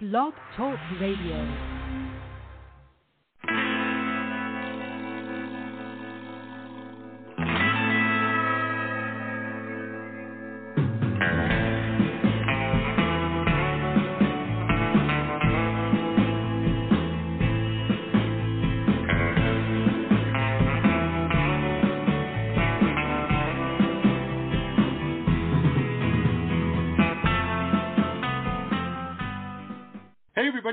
Blog Talk Radio.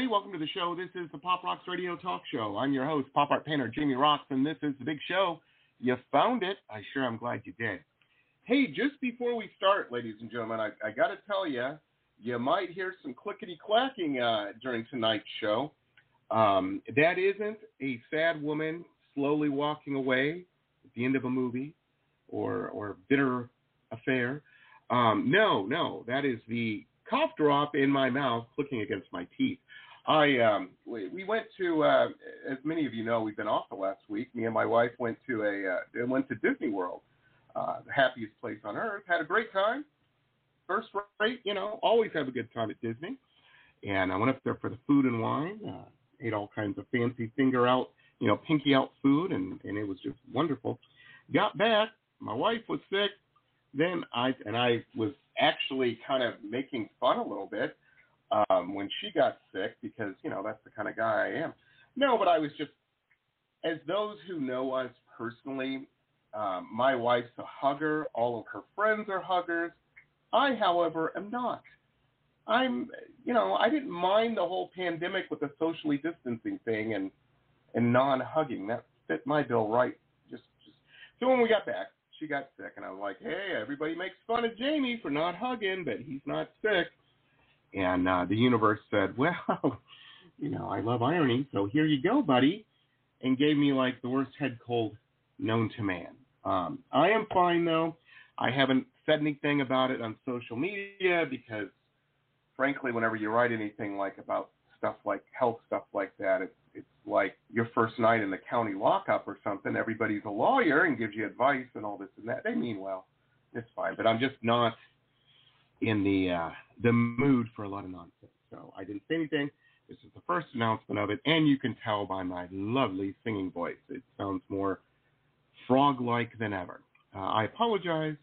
Everybody, welcome to the show. This is the Pop Rocks Radio Talk Show. I'm your host, pop art painter Jamie Roxx, and this is the big show. You found it. I sure am glad you did. Hey, just before we start, ladies and gentlemen, I, I got to tell you, you might hear some clickety clacking uh, during tonight's show. Um, that isn't a sad woman slowly walking away at the end of a movie or or bitter affair. Um, no, no, that is the cough drop in my mouth clicking against my teeth. I um, we, we went to uh, as many of you know we've been off the last week. Me and my wife went to a uh, went to Disney World, uh, the happiest place on earth. Had a great time, first rate. You know, always have a good time at Disney. And I went up there for the food and wine. Uh, ate all kinds of fancy finger out, you know, pinky out food, and and it was just wonderful. Got back, my wife was sick. Then I and I was actually kind of making fun a little bit um, when she got sick because you know that's the kind of guy I am. No, but I was just as those who know us personally. Um, my wife's a hugger. All of her friends are huggers. I, however, am not. I'm, you know, I didn't mind the whole pandemic with the socially distancing thing and and non-hugging. That fit my bill right. Just, just. So when we got back, she got sick, and I was like, hey, everybody makes fun of Jamie for not hugging, but he's not sick. And uh, the universe said, well, you know, I love irony, so here you go, buddy, and gave me like the worst head cold known to man. Um, I am fine though. I haven't said anything about it on social media because, frankly, whenever you write anything like about stuff like health stuff like that, it's it's like your first night in the county lockup or something. Everybody's a lawyer and gives you advice and all this and that. They mean well. It's fine, but I'm just not in the uh, the mood for a lot of nonsense. So I didn't say anything. This is the first announcement of it, and you can tell by my lovely singing voice. It sounds more frog-like than ever. Uh, I apologize.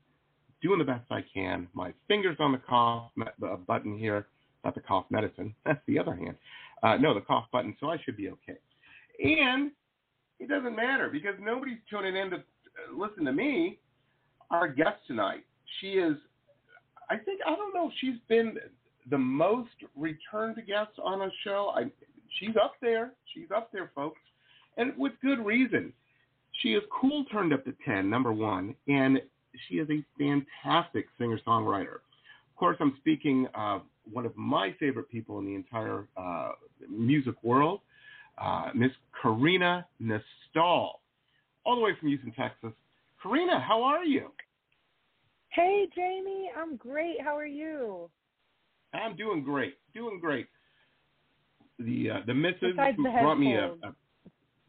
Doing the best I can. My fingers on the cough uh, button here, not the cough medicine. That's the other hand. Uh, no, the cough button. So I should be okay. And it doesn't matter because nobody's tuning in to uh, listen to me. Our guest tonight, she is I think I don't know. if She's been the most returned guest on a show. I she's up there. She's up there, folks, and with good reason. She is cool turned up to ten, number one, and she is a fantastic singer songwriter. Of course, I'm speaking of one of my favorite people in the entire uh, music world, uh, Miss Karina Nistal, all the way from Houston, Texas. Karina, how are you? Hey, Jamie, I'm great. How are you? I'm doing great. Doing great. The uh, the missus Besides who the brought me a, a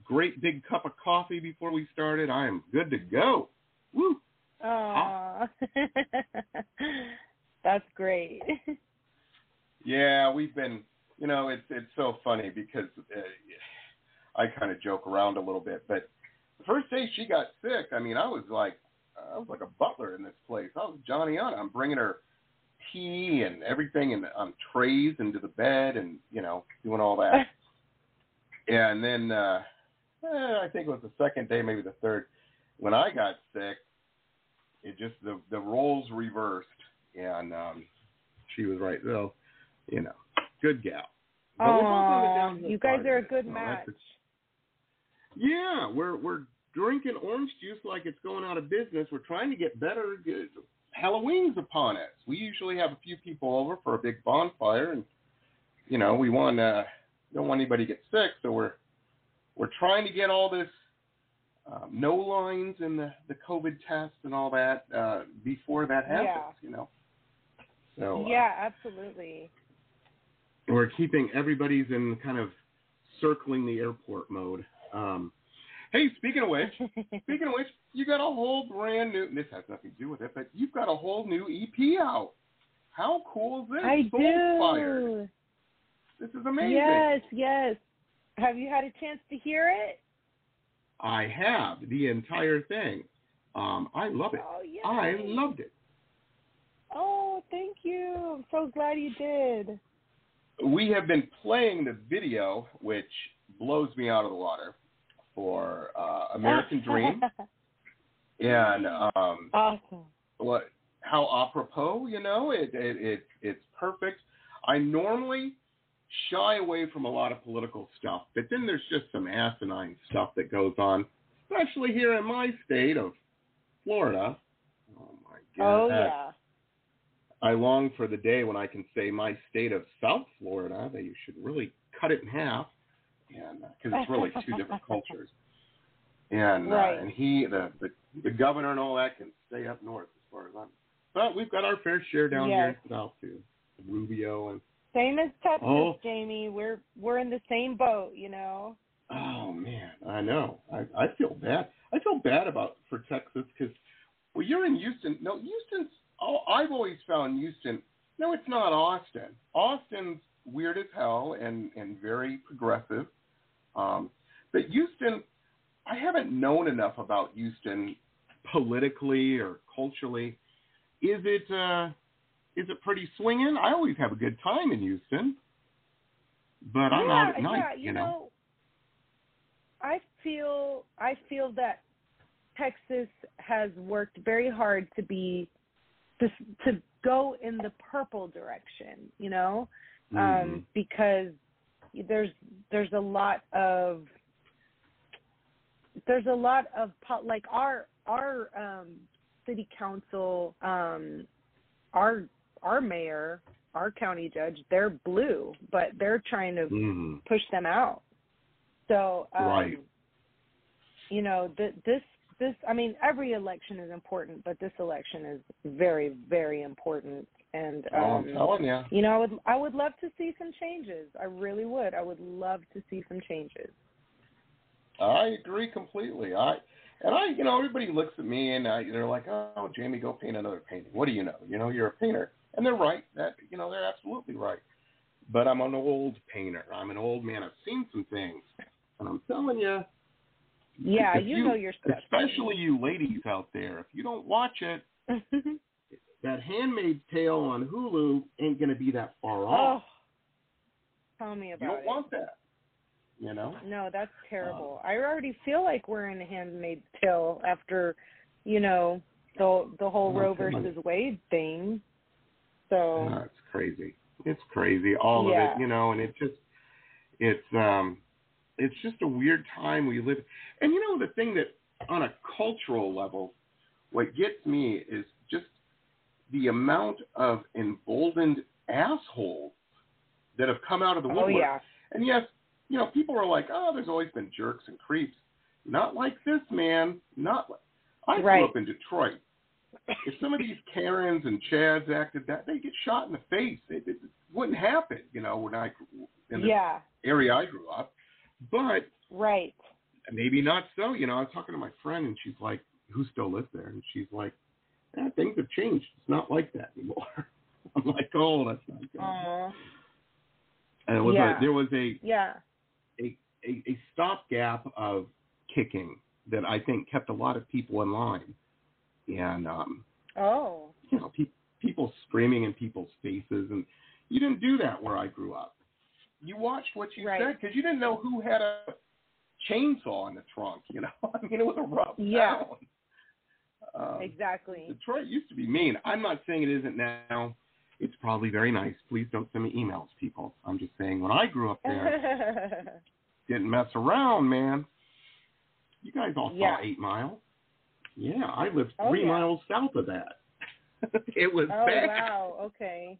great big cup of coffee before we started. I am good to go. Woo! Aw. That's great. Yeah, we've been. You know, it's it's so funny because uh, I kind of joke around a little bit, but the first day she got sick, I mean, I was like, I was like a butler in this place. I was Johnny on. I'm bringing her tea and everything and on trays into the bed and you know doing all that. and then uh, eh, I think it was the second day, maybe the third, when I got sick. It just the the roles reversed, and um, she was right. So, you know, good gal. But we're both on the Aw, downhill you guys are a good match. yeah, we're we're drinking orange juice like it's going out of business. We're trying to get better. Halloween's upon us. We usually have a few people over for a big bonfire, and you know we want to don't want anybody to get sick, so we're we're trying to get all this um, no lines in the the COVID test and all that uh, before that happens. Yeah. You know. So uh, yeah, absolutely. we're keeping everybody's in kind of circling the airport mode. Um, hey, speaking of which, speaking of which, you got a whole brand new. This has nothing to do with it, but you've got a whole new EP out. How cool is this? I Soulspired. do. This is amazing. Yes, yes. Have you had a chance to hear it? I have the entire thing. Um, I love it. Oh. I loved it. Oh, thank you. I'm so glad you did. We have been playing the video, which blows me out of the water, for uh, American Dream, and um, awesome. what how apropos, you know, it, it it it's perfect. I normally shy away from a lot of political stuff, but then there's just some asinine stuff that goes on, especially here in my state of Florida. Oh my god. Oh yeah. I long for the day when I can say my state of South Florida. That you should really cut it in half, and because it's really two different cultures. And Right. uh, and he, the, the the governor and all that can stay up north as far as I'm. But we've got our fair share down here Yes. in South too. Rubio and Same as Texas, Oh. Jamie. We're we're in the same boat, you know. oh man, I know. I I feel bad. I feel bad about for Texas because well, you're in Houston. No, Houston's. Oh, I've always found Houston. No, it's not Austin. Austin's weird as hell and and very progressive. Um, but Houston, I haven't known enough about Houston politically or culturally. Is it uh, is it pretty swinging? I always have a good time in Houston, but I'm yeah, out at night. yeah, you, know. know, I feel I feel that Texas has worked very hard to be to to go in the purple direction, you know, Mhm. um, because there's there's a lot of there's a lot of like our our um city council um our our mayor our county judge they're blue but they're trying to Mhm. push them out so um Right. you know th- this this i mean every election is important but this election is very very important and Oh, um I'm telling you. you know, I would I would love to see some changes. I really would. I would love to see some changes. I agree completely. I and I, you know, everybody looks at me and I, they're like, "Oh, Jamie, go paint another painting." What do you know? You know, you're a painter, and they're right. That you know, they're absolutely right. But I'm an old painter. I'm an old man. I've seen some things, and I'm telling you, Yeah, you, you- know your stuff. especially you ladies out there, if you don't watch it, that Handmaid's Tale on Hulu ain't gonna be that far oh, off. tell me about it. you don't it. want that. You know. No, that's terrible. I already feel like we're in a Handmaid's Tale after, you know, the the whole Oh, Roe versus Wade thing. So Oh, it's crazy. It's crazy. All of it, you know, and it just it's um it's just a weird time we live. And you know the thing that on a cultural level what gets me is just the amount of emboldened assholes that have come out of the oh woodwork. yeah, And yes, you know, people are like, "Oh, there's always been jerks and creeps." Not like this, man. Not like I Right. grew up in Detroit. If some of these Karens and Chads acted that, they get shot in the face. It, it wouldn't happen, you know, when I in the yeah, area I grew up. But right. maybe not so. You know, I was talking to my friend, and she's like, "Who still lives there?" And she's like, eh, "Things have changed. It's not like that anymore." I'm like, "Oh, that's not good." Aw. and it was yeah. a, there was a Yeah. a, a, a stopgap of kicking that I think kept a lot of people in line. And, um, Oh. you know, pe- people screaming in people's faces. And you didn't do that where I grew up. You watched what you Right. said because you didn't know who had a chainsaw in the trunk, you know? I mean, it was a rough Yeah. town. Um, Exactly. Detroit used to be mean. I'm not saying it isn't now. It's probably very nice. Please don't send me emails, people. I'm just saying when I grew up there, didn't mess around, man. You guys all Yeah. saw Eight Mile. Yeah, I lived Oh, three yeah. miles south of that. it was oh bad. wow. Okay.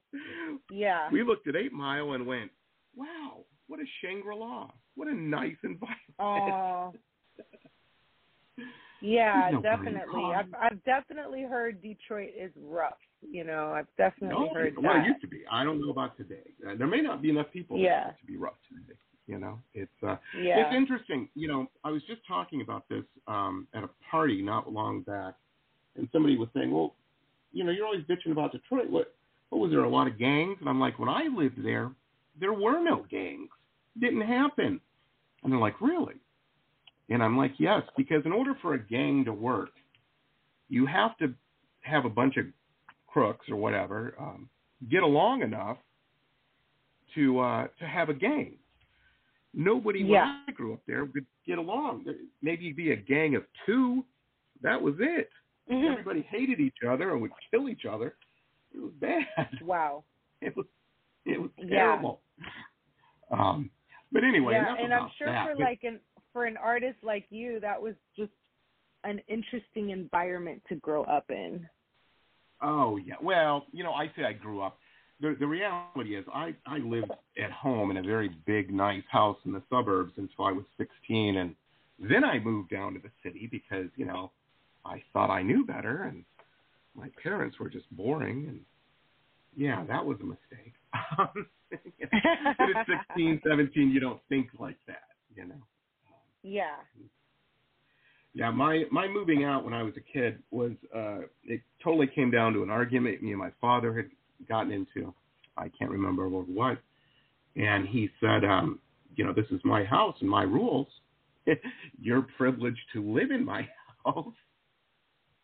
Yeah. We looked at Eight Mile and went, "Wow, what a Shangri-La! What a nice environment." Oh. Yeah, no definitely. I've I've definitely heard Detroit is rough. You know, I've definitely No, heard well, that. it used to be. I don't know about today. Uh, there may not be enough people Yeah. to be rough today. You know, it's uh, yeah. It's interesting. You know, I was just talking about this um, at a party not long back, and somebody was saying, "Well, you know, you're always bitching about Detroit. What, what was there? A lot of gangs?" And I'm like, when I lived there, there were no gangs. Didn't happen. And they're like, really? And I'm like, yes, because in order for a gang to work, you have to have a bunch of crooks or whatever um, get along enough to uh, to have a gang. Nobody when Yeah. I grew up there would get along. Maybe be a gang of two. That was it. Mhm. Everybody hated each other and would kill each other. It was bad. Wow. It was it was Yeah. terrible. Um, but anyway, yeah, and I'm sure that. for But- like an for an artist like you, that was just an interesting environment to grow up in. Oh yeah. Well, you know, I say I grew up. The the reality is I I lived at home in a very big nice house in the suburbs until I was 16 and then I moved down to the city because, you know, I thought I knew better and my parents were just boring and yeah, that was a mistake. Um, at 16, 17 you don't think like that, you know. Yeah. Yeah, my my moving out when I was a kid was uh it totally came down to an argument me and my father had gotten into. I can't remember over what. And he said, um, you know, this is my house and my rules. You're privileged to live in my house.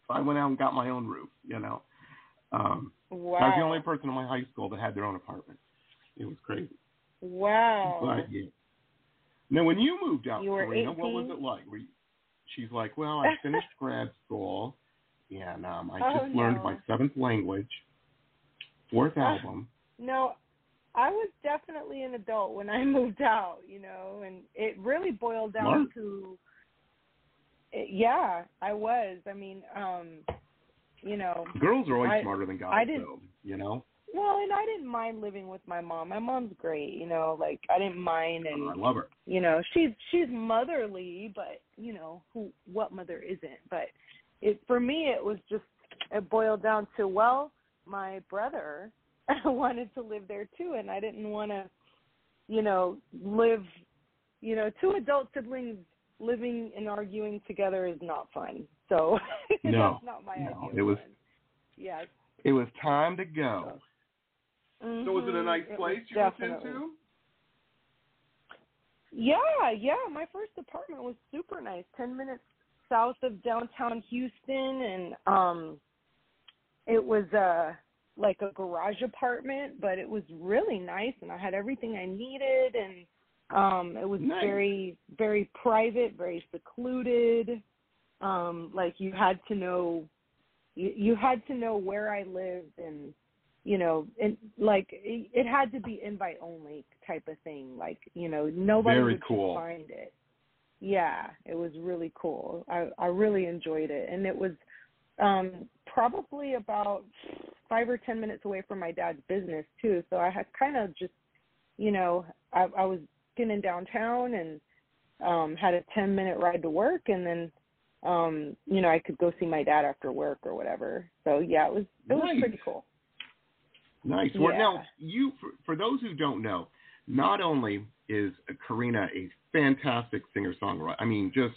So I went out and got my own roof, you know. Um Wow. I was the only person in my high school that had their own apartment. It was crazy. wow. But yeah. Now, when you moved out, You Karina, what was it like? Were you, she's like, well, I finished grad school, and um, I Oh, just learned no. my seventh language, fourth Ah. album. No, I was definitely an adult when I moved out, you know, and it really boiled down Smart. to it, yeah, I was. I mean, um, you know, Girls are always I- smarter than guys, I didn't- though. You know, well, and I didn't mind living with my mom. My mom's great, you know, like I didn't mind oh, and I love her. you know she's she's motherly but you know who what mother isn't but it for me it was just it boiled down to well my brother wanted to live there too and i didn't want to you know live you know two adult siblings living and arguing together is not fun so No, that's not my no, idea it was- fun. yeah It was time to go. So was it a Mhm, nice it place you moved definitely- into? Yeah, yeah. My first apartment was super nice. Ten minutes south of downtown Houston, and um, it was uh like a garage apartment, but it was really nice, and I had everything I needed, and um, it was Nice. very, very private, very secluded. Um, like you had to know, you, you had to know where I lived, and you know, and like it, it had to be invite only type of thing. Like you know, nobody Very would cool. find it. Yeah, it was really cool. I I really enjoyed it, and it was um probably about five or ten minutes away from my dad's business too. So I had kind of just, you know, I I was getting downtown and um had a ten minute ride to work, and then um you know I could go see my dad after work or whatever. So yeah, it was it was Nice. pretty cool. Nice. Well, Yeah. now you, for, for those who don't know, not only is Karina a fantastic singer songwriter. I mean, just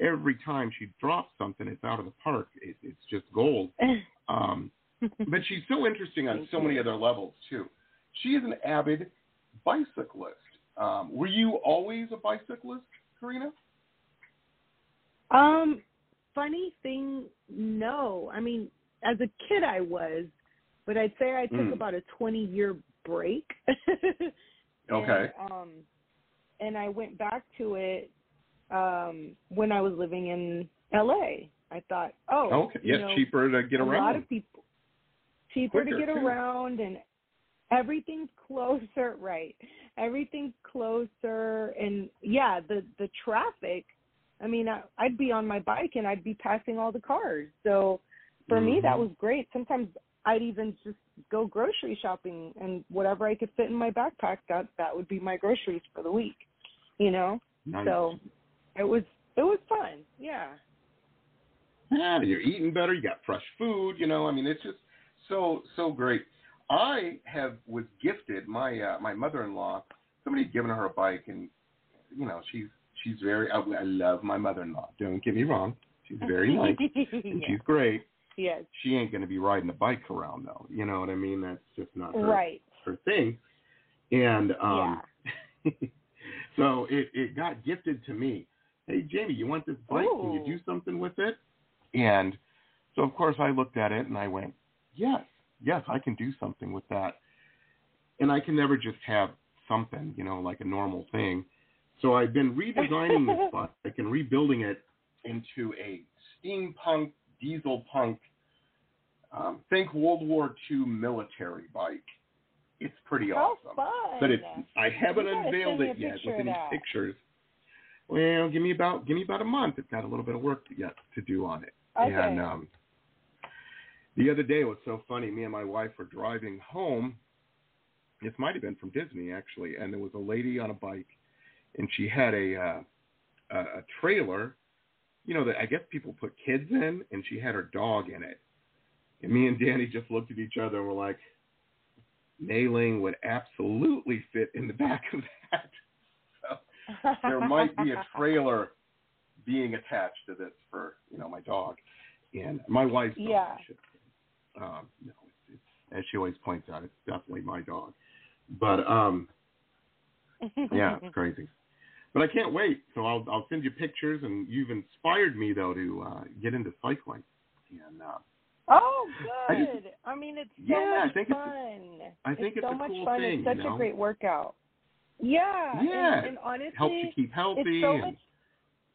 every time she drops something, it's out of the park. It, it's just gold. Um, but she's so interesting on so many other levels too. She is an avid bicyclist. Um, were you always a bicyclist, Karina? Um, funny thing, no. I mean, as a kid, I was, but I'd say I took Mm. about a twenty-year break. Okay. And, um, and I went back to it um when I was living in L.A. I thought, oh, okay. you Yes, know, cheaper to get around. a lot of people cheaper Quicker, to get too. around and everything's closer right everything's closer and yeah the the traffic i mean I, i'd be on my bike and i'd be passing all the cars so for me that Mhm. was great sometimes i'd even just go grocery shopping and whatever i could fit in my backpack that that would be my groceries for the week you know nice. so it was it was fun yeah Yeah, you're eating better. You got fresh food. You know, I mean, it's just so so great. I have was gifted my uh, my mother-in-law. Somebody had given her a bike, and you know, she's she's very. I, I love my mother-in-law. Don't get me wrong. She's very nice and yeah. she's great. Yes She ain't going to be riding the bike around though. You know what I mean? That's just not her right her thing. And um, so it it got gifted to me. Hey Jamie, you want this bike? Can you do something with it? And so of course I looked at it and I went, yes, yes, I can do something with that. And I can never just have something, you know, like a normal thing. So I've been redesigning this bike and rebuilding it into a steampunk, diesel punk, um, think World War II military bike. It's pretty How awesome. fun! But it's I haven't unveiled it yet with any pictures. Well, give me about give me about a month. It's got a little bit of work yet to do on it. Okay. And um, the other day it was so funny. Me and my wife were driving home. This might have been from Disney actually, and there was a lady on a bike, and she had a uh, a, a trailer. You know that I guess people put kids in, and she had her dog in it. And me and Danny just looked at each other and were like, "Nailing would absolutely fit in the back of that." So there might be a trailer being attached to this for you know my dog and my wife's dog. Yeah. Um, no, it's, it's, as she always points out, it's definitely my dog. But um, yeah, it's crazy. But I can't wait. So I'll I'll send you pictures, and you've inspired me though to uh, get into cycling. And uh, Oh, I good. just- I, mean, it's so Yeah, I much think it's- I think it's so a much cool fun. thing, It's such you know? a great workout. Yeah. Yeah, And, and honestly, helps you keep healthy. it's so and, much.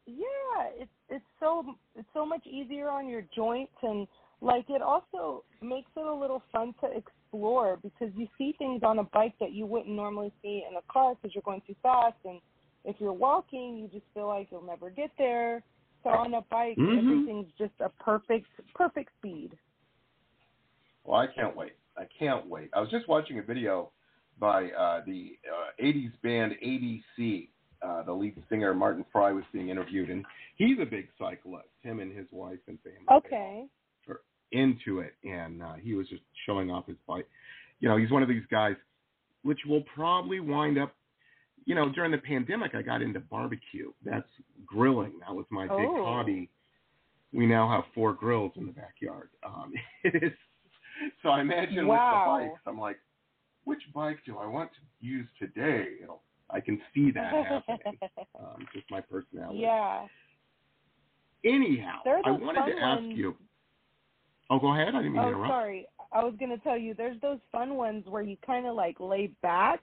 Yeah, it's it's so it's so much easier on your joints and like it also makes it a little fun to explore because you see things on a bike that you wouldn't normally see in a car because you're going too fast and if you're walking you just feel like you'll never get there. So on a bike Mhm. everything's just a perfect perfect speed. Well, I can't wait. I can't wait. I was just watching a video by uh, the uh, 80s band ABC. Uh, the lead singer Martin Fry was being interviewed, and he's a big cyclist. Him and his wife and family Okay. are into it, and uh, he was just showing off his bike. You know, he's one of these guys, which will probably wind up. You know, during the pandemic, I got into barbecue. That's grilling. That was my big Oh. hobby. We now have four grills in the backyard. Um, it is so I imagine Wow. with the bikes, I'm like, which bike do I want to use today? Know, I can see that happening. um, just my personality. yeah. Anyhow, I wanted to ask ones- you. Oh, go ahead. I didn't mean to Oh, interrupt. sorry. I was going to tell you, there's those fun ones where you kind of like lay back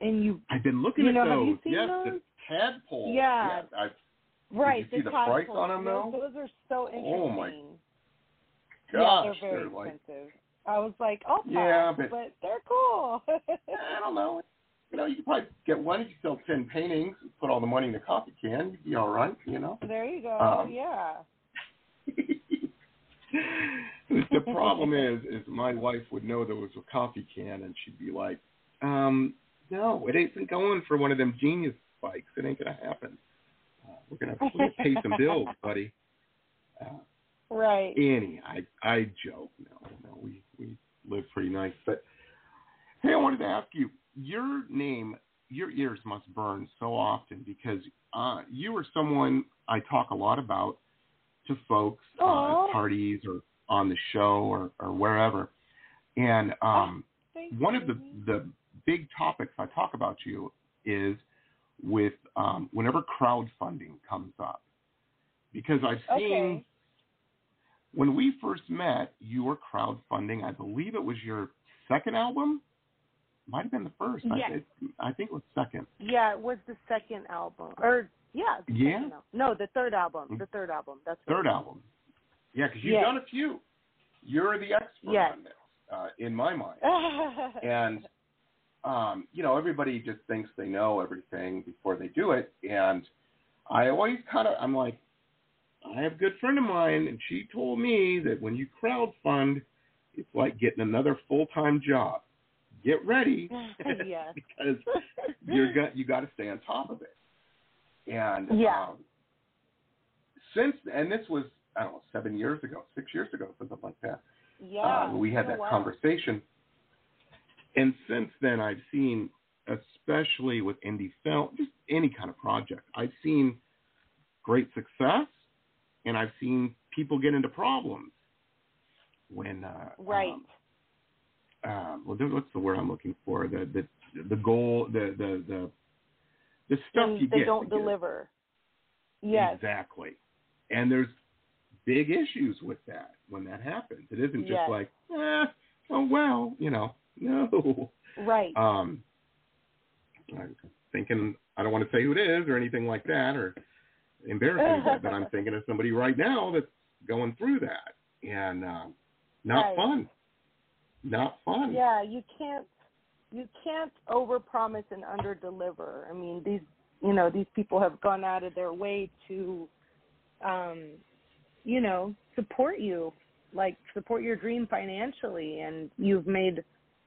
and you, I've been looking You at know, have those. you seen yes, those? the tadpole. Yeah. I've, right, see the price on 'em, those, though? those are so interesting. Oh, my yeah, gosh, they're very like expensive. I was like, oh, Yeah, but, but- they're cool. I don't know. You know, you could probably get one if you sell ten paintings, put all the money in a coffee can, you'd be all right. You know. there you go. Um, yeah. the problem is, is my wife would know there was a coffee can, and she'd be like, um, "No, it ain't going for one of them genius bikes. It ain't gonna happen. Uh, we're gonna, we're gonna pay some bills, buddy." Uh, Right. any, I I joke. No, no, we we live pretty nice. But hey, I wanted to ask you, your name, your ears must burn so often because uh, you are someone I talk a lot about to folks uh, at parties or on the show or or wherever, and um, Thanks, one of the the big topics I talk about you is with um, whenever crowdfunding comes up, because I've seen Okay. when we first met, you were crowdfunding. I believe it was your second album. Might have been the first. Yes. I, it, I think it was second. Yeah, it was the second album. Or, yeah. the Yeah? second al- No, the third album. The third album. That's Third album. Yeah, because you've Yes. done a few. You're the expert Yes. on this, uh, in my mind. and um, you know, everybody just thinks they know everything before they do it. And I always kind of, I'm like, I have a good friend of mine, and she told me that when you crowdfund, it's like getting another full time job. Get ready, because you're got you got to stay on top of it. And Yeah. um, since and this was I don't know seven years ago, six years ago, something like that. yeah. Uh, we had Oh, that wow. conversation. And since then, I've seen, especially with indie film, just any kind of project, I've seen great success, and I've seen people get into problems when uh, Right. Um, uh, well, what's the word I'm looking for? The the the goal, the the the the stuff and you they get. don't deliver. Yes. Exactly. And there's big issues with that when that happens. It isn't just Yes. like, eh, oh well, you know. No. Right. Um I'm thinking I don't want to say who it is or anything like that or embarrass anybody, but I'm thinking of somebody right now that's going through that. And um not Right. fun. Not fun. yeah, you can't you can't overpromise and underdeliver. I mean, these you know, these people have gone out of their way to um you know, support you, like support your dream financially and you've made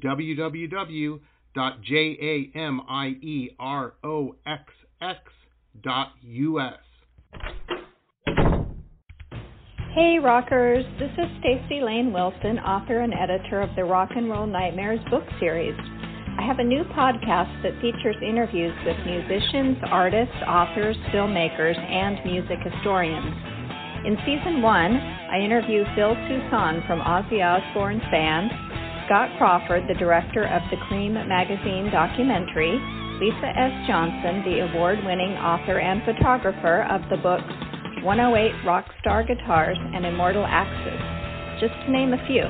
www.jamieroxx.us. Hey rockers, this is Stacy Lane Wilson, author and editor of the Rock and Roll Nightmares book series. I have a new podcast that features interviews with musicians, artists, authors, filmmakers, and music historians. In season one, I interview Phil Soussan from Ozzy Osbourne's band, Scott Crawford, the director of the Cream magazine documentary, Lisa S. Johnson, the award winning author and photographer of the books 108 Rockstar Guitars and Immortal Axes, just to name a few.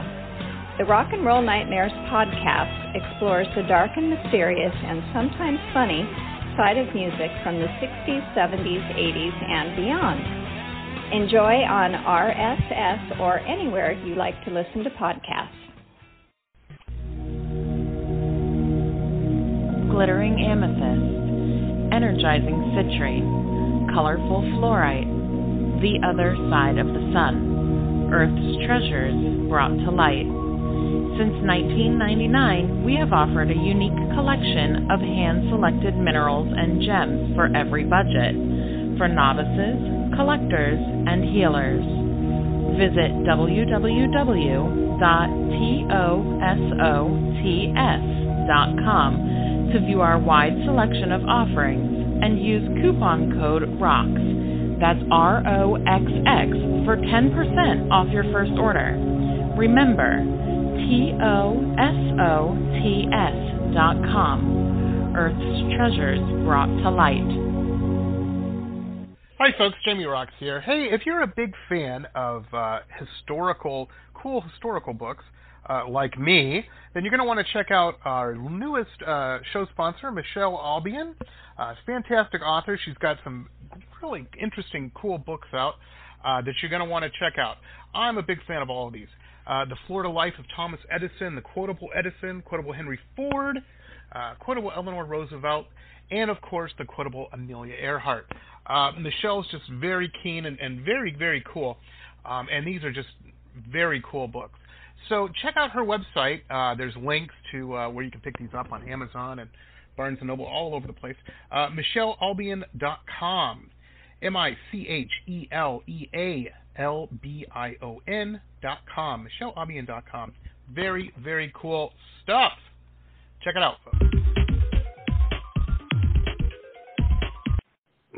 The Rock and Roll Nightmares podcast explores the dark and mysterious and sometimes funny side of music from the 60s, 70s, 80s, and beyond. Enjoy on RSS or anywhere you like to listen to podcasts. Glittering amethyst, energizing citrine, colorful fluorite, the other side of the sun, Earth's treasures brought to light. Since 1999, we have offered a unique collection of hand selected minerals and gems for every budget, for novices, collectors, and healers. Visit www.tosots.com to view our wide selection of offerings and use coupon code ROXX, that's R O X X, for 10% off your first order. Remember, T O S O T S dot com, Earth's treasures brought to light. Hi, folks. Jamie Roxx here. Hey, if you're a big fan of uh, historical, cool historical books uh, like me, then you're going to want to check out our newest uh, show sponsor, Michele Albion. Uh, fantastic author. She's got some really interesting, cool books out uh, that you're going to want to check out. I'm a big fan of all of these. Uh, the Florida Life of Thomas Edison, the Quotable Edison, Quotable Henry Ford, uh, Quotable Eleanor Roosevelt, and of course the Quotable Amelia Earhart. Michele's just very keen and, and very, very cool. Um, and these are just very cool books. So check out her website. Uh, there's links to uh, where you can pick these up on Amazon and Barnes and Noble, all over the place. Uh, MicheleAlbion.com. M I C H E L E A L B I O N dot com. MicheleAlbion.com. Very, very cool stuff. Check it out, folks.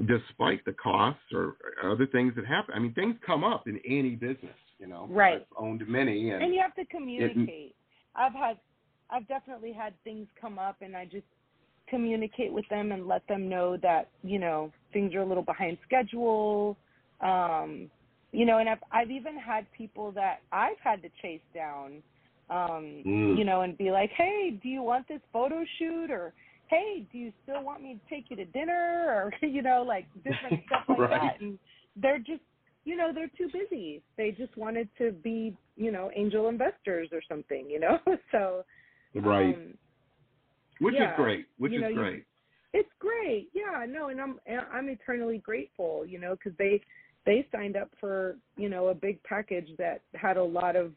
Despite the costs or other things that happen, I mean, things come up in any business. You know, Right. I've owned many, and, and you have to communicate. I've had, I've definitely had things come up, and I just communicate with them and let them know that you know things are a little behind schedule. Um, you know, and I've I've even had people that I've had to chase down. Um, Mm. you know, and be like, hey, do you want this photo shoot or hey, do you still want me to take you to dinner or you know, like different stuff like Right. that. And they're just you know, they're too busy. They just wanted to be, you know, angel investors or something, you know. so right, um, which yeah, is great, which you know, is you- great. it's great. Yeah, no, and I'm I'm eternally grateful, you know, because they they signed up for you know a big package that had a lot of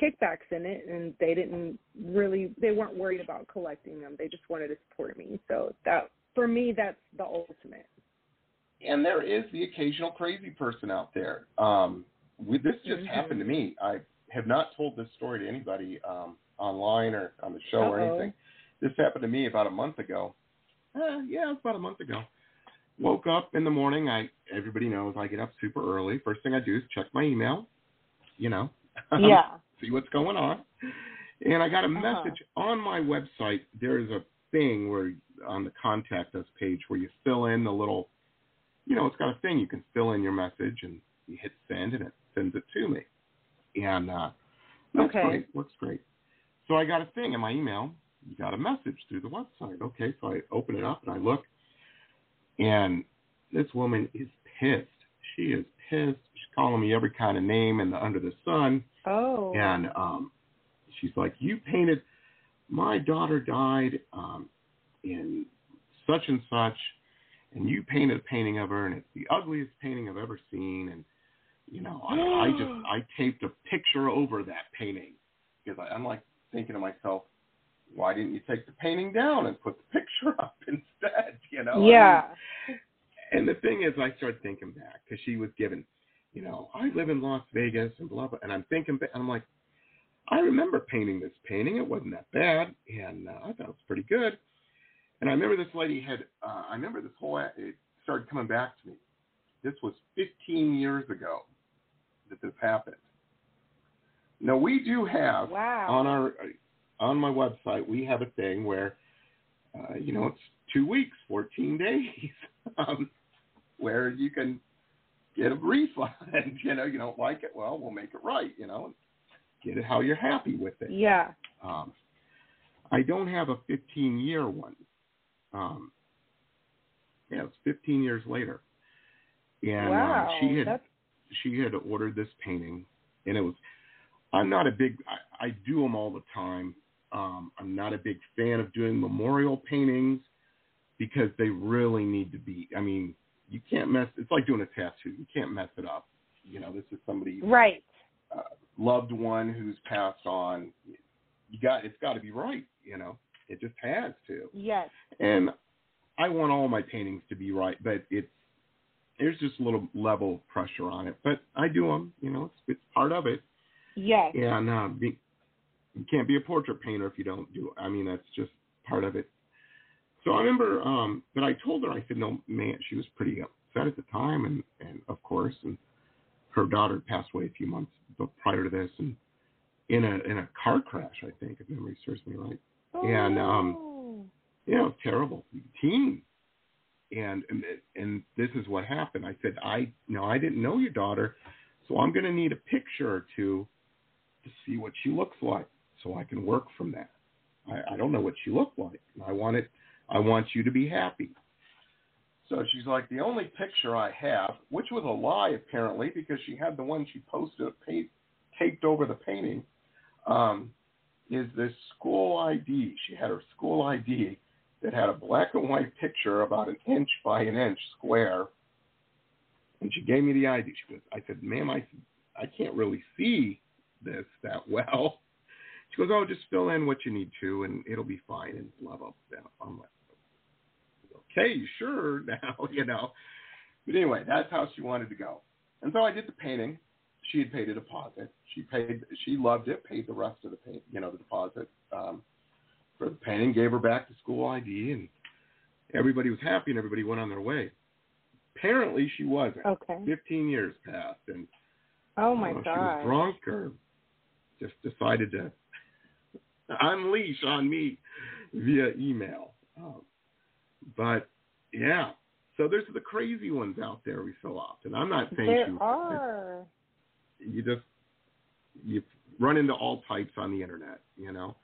kickbacks in it, and they didn't really they weren't worried about collecting them. They just wanted to support me. So that for me, that's the ultimate. And there is the occasional crazy person out there. Um, we, this just Mhm. happened to me. I have not told this story to anybody um, online or on the show or Uh-oh. anything. This happened to me about a month ago. Uh, yeah, it was about a month ago. Woke up in the morning. I everybody knows I get up super early. First thing I do is check my email. You know, Yeah. see what's going on. And I got a Uh-huh. message on my website. There's a thing where on the contact us page where you fill in the little, you know, it's got a thing you can fill in your message and you hit send and it sends it to me. And uh, that's Okay. great. Works great. So I got a thing in my email. You got a message through the website. Okay, so I open it up and I look, and this woman is pissed. She is pissed. She's calling me every kind of name in the under the sun. Oh. And um, she's like, "You painted. My daughter died um, in such and such, and you painted a painting of her, and it's the ugliest painting I've ever seen. And you know, I, I just I taped a picture over that painting because I, I'm like thinking to myself, why didn't you take the painting down and put the picture up instead? You know? I mean, yeah. and the thing is, I started thinking back because she was given, you know, I live in Las Vegas and blah blah. And I'm thinking, ba- I'm like, I remember painting this painting. It wasn't that bad, and uh, I thought it was pretty good. And I remember this lady had, uh, I remember this whole, it started coming back to me. This was 15 years ago that this happened. Now we do have Wow. on our on my website we have a thing where uh, you know it's two weeks 14 days um, where you can get a refund you know you don't like it well we'll make it right you know get it how you're happy with it Yeah. um, I don't have a 15 year one um, yeah it's 15 years later and wow. um, she had That's she had ordered this painting, and it was. I'm not a big. I, I do them all the time. Um, I'm not a big fan of doing memorial paintings because they really need to be. I mean, you can't mess. It's like doing a tattoo. You can't mess it up. You know, this is somebody right. uh, loved one who's passed on. You got. It's got to be right. You know, it just has to Yes. and I want all my paintings to be right, but it's there's just a little level of pressure on it. But I do them, you know, it's, it's part of it. Yes. And uh, be, you can't be a portrait painter if you don't do it. I mean, that's just part of it. So I remember, um, but I told her, I said, no, man, she was pretty upset at the time, and and of course, and her daughter passed away a few months prior to this, and in a in a car crash, I think, if memory serves me right. And, um, Oh. Yeah, it was terrible. Teen. And, and and this is what happened. I said, I no, I didn't know your daughter, so I'm going to need a picture or two to see what she looks like, so I can work from that. I, I don't know what she looked like. I want it. I want you to be happy. So she's like, the only picture I have, which was a lie apparently, because she had the one she posted taped over the painting, um, is this school ID. She had her school ID that had a black and white picture about an inch by an inch square. And she gave me the ID. She goes, I said, ma'am, I, I can't really see this that well. She goes, oh, just fill in what you need to, and it'll be fine, and blah, blah, blah. I'm like, okay, sure now, you know. But anyway, that's how she wanted to go. And so I did the painting. She had paid a deposit. She paid. She loved it. Paid the rest of the paint, you know, the deposit um, for the painting. Gave her back the school ID, and everybody was happy, and everybody went on their way. Apparently, she wasn't. Okay. Fifteen years passed, and Oh my I don't know, god. she was drunk or just decided to unleash on me via email. Um, but yeah, so there's the crazy ones out there we so often. I'm not saying There she- are. You just you run into all types on the internet, you know.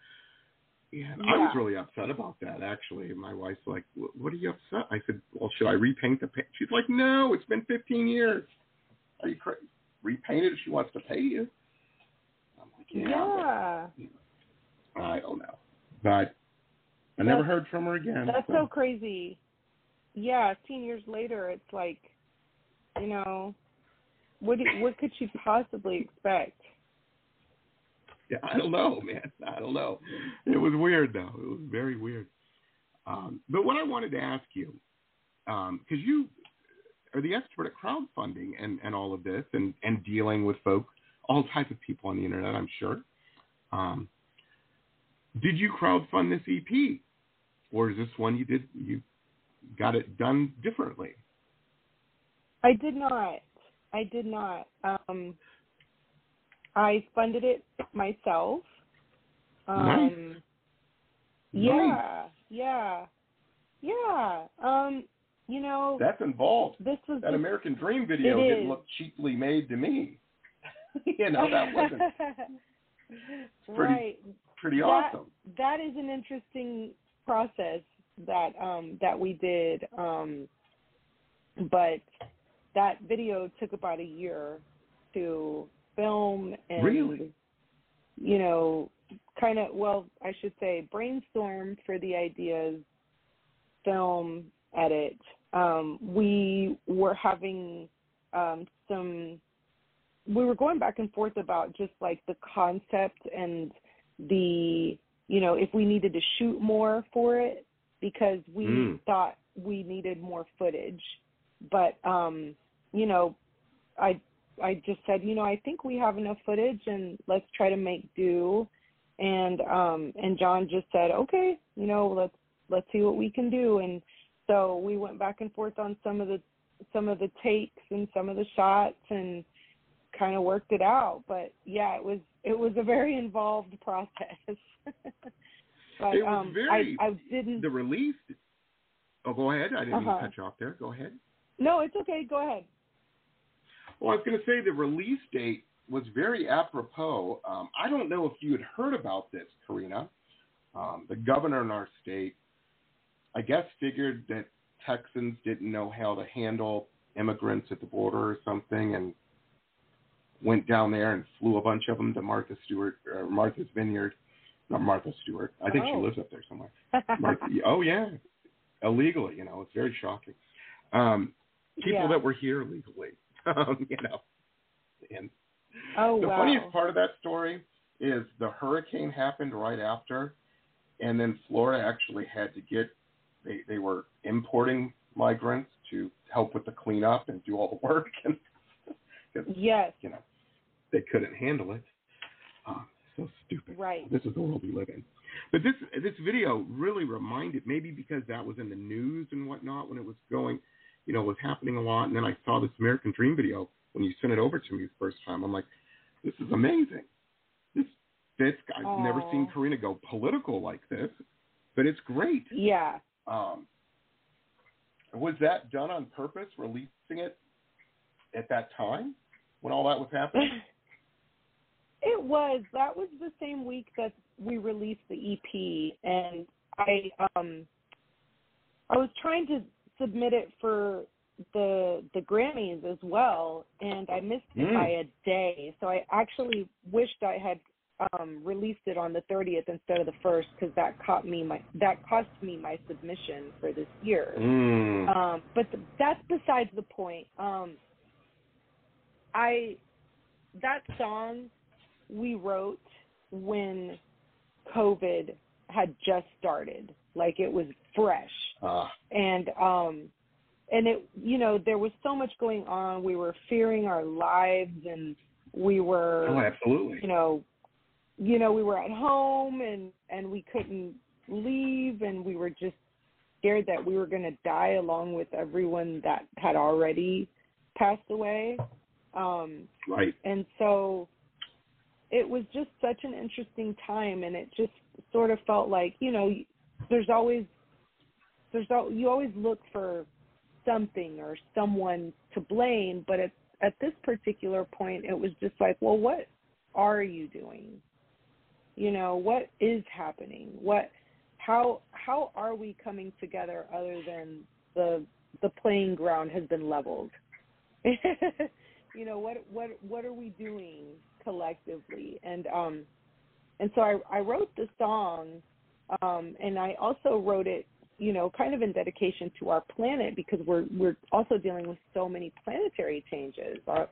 And I was really upset about that. Actually, my wife's like, "Wh- "What are you upset?" I said, "Well, should I repaint the paint?" She's like, "No, it's been 15 years. Are you crazy? Repaint it if she wants to pay you." I'm like, "Yeah, Yeah. but I don't know." But I never heard from her again. That's so. so crazy. Yeah, 10 years later, it's like, you know, what do, what could she possibly expect? yeah, I don't know, man. I don't know. It was weird though. It was very weird. Um, but what I wanted to ask you, because um, you are the expert at crowdfunding and, and all of this, and, and dealing with folk, all types of people on the internet, I'm sure. Um, did you crowdfund this EP, or is this one you did you got it done differently? I did not. I did not. Um, I funded it myself. Um, nice. Yeah, yeah, yeah. Um, you know, that's involved. This was that American Dream video didn't look cheaply made to me. you know, that wasn't pretty, right. Pretty that, awesome. That is an interesting process that um that we did. Um, but that video took about a year to film and really? you know kind of well i should say brainstorm for the ideas film edit um we were having um some we were going back and forth about just like the concept and the you know if we needed to shoot more for it because we mm. thought we needed more footage but um you know i I just said, you know, I think we have enough footage and let's try to make do. And um and John just said, okay, you know, let's let's see what we can do. And so we went back and forth on some of the some of the takes and some of the shots and kind of worked it out. But yeah, it was it was a very involved process. but it was um very, I, I didn't the release Oh, go ahead. I didn't uh-huh. cut you off there. Go ahead. No, it's okay. Go ahead. Well, I was going to say the release date was very apropos. Um, I don't know if you had heard about this, Karina. Um, the governor in our state, I guess, figured that Texans didn't know how to handle immigrants at the border or something, and went down there and flew a bunch of them to Martha Stewart, or Martha's Vineyard. Not Martha Stewart. I think oh. she lives up there somewhere. Martha, oh yeah, illegally. You know, it's very shocking. Um, people yeah. that were here legally. Um, you know, and oh, the wow. funniest part of that story is the hurricane happened right after, and then Florida actually had to get they they were importing migrants to help with the cleanup and do all the work and yes you know they couldn't handle it oh, so stupid right this is the world we live in but this this video really reminded maybe because that was in the news and whatnot when it was going you know, was happening a lot. And then I saw this American Dream video when you sent it over to me the first time. I'm like, this is amazing. This this I've Aww. never seen Karina go political like this, but it's great. Yeah. Um, was that done on purpose, releasing it at that time when all that was happening? It was. That was the same week that we released the EP, and I um I was trying to submit it for the the Grammys as well, and I missed it mm. by a day. So I actually wished I had um, released it on the 30th instead of the first because that caught me my that cost me my submission for this year. Mm. Um, but the, that's besides the point. Um, I that song we wrote when COVID had just started, like it was fresh, uh. and um, and it you know there was so much going on. We were fearing our lives, and we were oh absolutely you know you know we were at home and and we couldn't leave, and we were just scared that we were going to die along with everyone that had already passed away. Um, right. And so it was just such an interesting time, and it just sort of felt like you know there's always there's al- you always look for something or someone to blame, but at at this particular point, it was just like, well, what are you doing? You know, what is happening? What how how are we coming together other than the the playing ground has been leveled? you know what what what are we doing collectively and um and so i i wrote the song um and i also wrote it you know kind of in dedication to our planet because we're we're also dealing with so many planetary changes our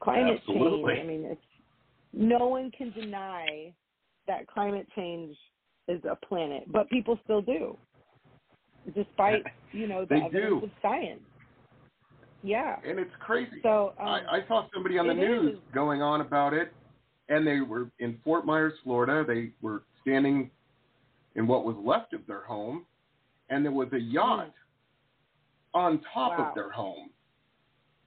climate Absolutely. change i mean it's no one can deny that climate change is a planet, but people still do, despite you know the evidence do. of science. Yeah. and it's crazy. So um, I, I saw somebody on the news is. going on about it, and they were in Fort Myers, Florida. They were standing in what was left of their home, and there was a yacht on top Mm. Wow. of their home.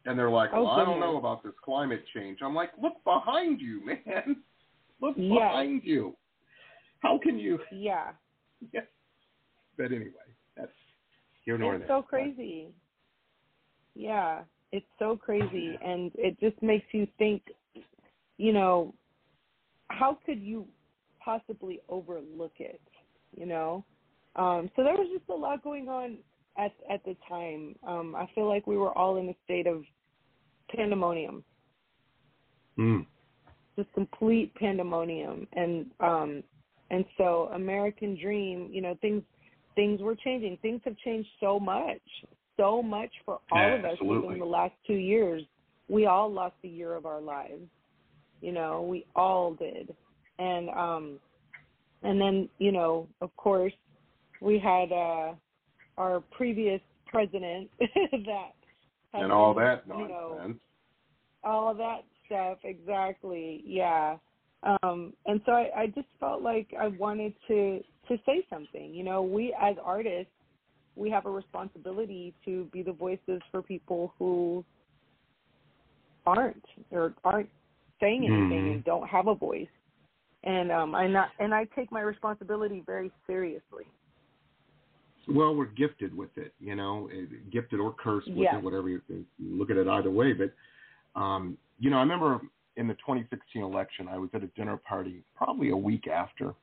And they're like, Oh, "Well, I don't know about this climate change." I'm like, "Look behind you, man. Look Yeah. behind you. How can you?" yeah, Yes. But anyway, that's here nor it's there. so crazy. Yeah, it's so crazy, and it just makes you think. You know, how could you possibly overlook it? You know, um, so there was just a lot going on at at the time. Um, I feel like we were all in a state of pandemonium, Mm. just complete pandemonium, and um, and so American Dream, you know, things things were changing. Things have changed so much, so much for all Yeah, of us within the last two years. We all lost a year of our lives. You know, we all did, and um, and then you know, of course, we had uh, our previous president that had And all that you know, all of that stuff exactly yeah. Um and so I, I just felt like i wanted to to say something. You know we as artists we have a responsibility to be the voices for people who aren't or aren't saying anything Mhm. and don't have a voice and um i not and i take my responsibility very seriously Well, we're gifted with it, you know, eh, gifted or cursed with Yes. it, whatever you, you look at it either way. But, um, you know, I remember in the 2016 election, I was at a dinner party probably a week after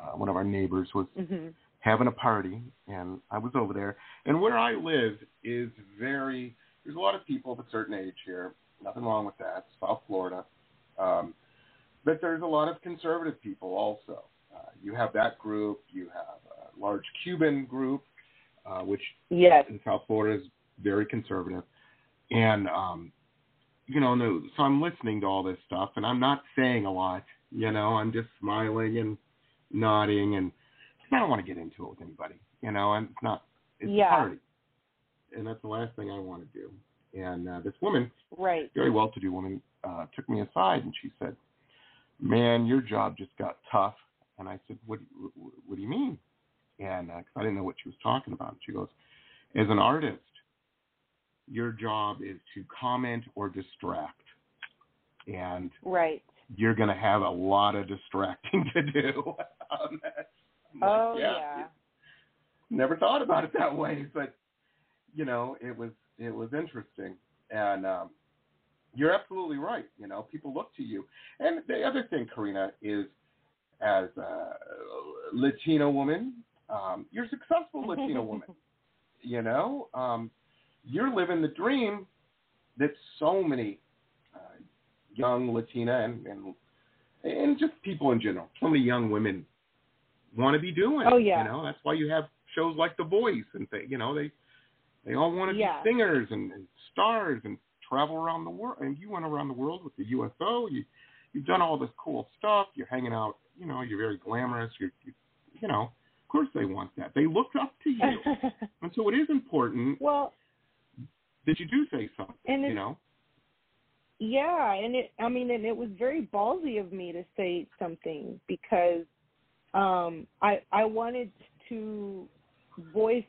uh, one of our neighbors was mhm having a party, and I was over there. And where I live is very, there's a lot of people of a certain age here. Nothing wrong with that, South Florida. Um, but there's a lot of conservative people also. Uh, you have that group, you have a large Cuban group, uh, which yes in South Florida is very conservative. And um you know, no, so I'm listening to all this stuff and I'm not saying a lot, you know, I'm just smiling and nodding and I don't want to get into it with anybody, you know, and it's not it's Yeah. a party. And that's the last thing I want to do. And uh, this woman, right very well to do woman, uh, took me aside and she said, Man, your job just got tough. And I said, What, what, what do you mean? And uh 'cause I didn't know what she was talking about. And She goes, As an artist, your job is to comment or distract. And right you're going to have a lot of distracting to do. that. I'm like, oh yeah never thought about it that way, but you know, it was it was interesting, and um, you're absolutely right. You know, people look to you, and the other thing, Karina, is as a Latino woman, um, you're a successful Latino woman. You know, um, you're living the dream that so many uh, young Latina and, and and just people in general, so many young women want to be doing. Oh, yeah. You know, that's why you have shows like The Voice and they, you know, they they all want to Yeah. be singers and, and stars and travel around the world. And you went around the world with the USO. You you've done all this cool stuff. You're hanging out. You know, you're very glamorous. You're, you, you know, of course they want that. They looked up to you, and so it is important well that you do say something. And you know, Yeah, and it I mean and it was very ballsy of me to say something because um I I wanted to voice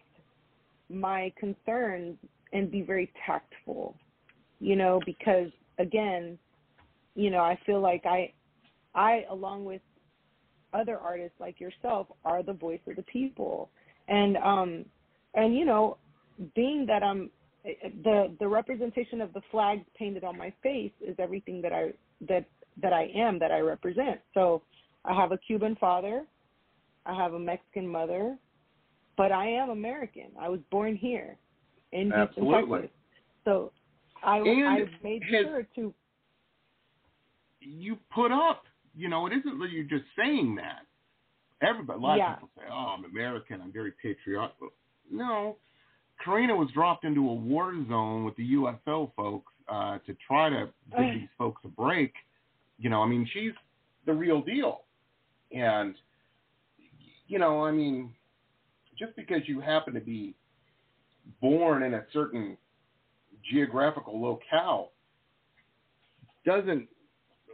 my concerns and be very tactful. You know, because again, you know, I feel like I I along with other artists like yourself are the voice of the people. And um and you know, being that I'm the the representation of the flag painted on my face is everything that I that that I am that I represent. So I have a Cuban father, I have a Mexican mother, but I am American. I was born here in Houston, Absolutely. Texas. So I I made has- sure to you put up. You know, it isn't that you're just saying that. Everybody, a lot Yeah. of people say, "Oh, I'm American. I'm very patriotic." No, Karina was dropped into a war zone with the USO folks uh, to try to give these folks a break. You know, I mean, she's the real deal. And you know, I mean, just because you happen to be born in a certain geographical locale doesn't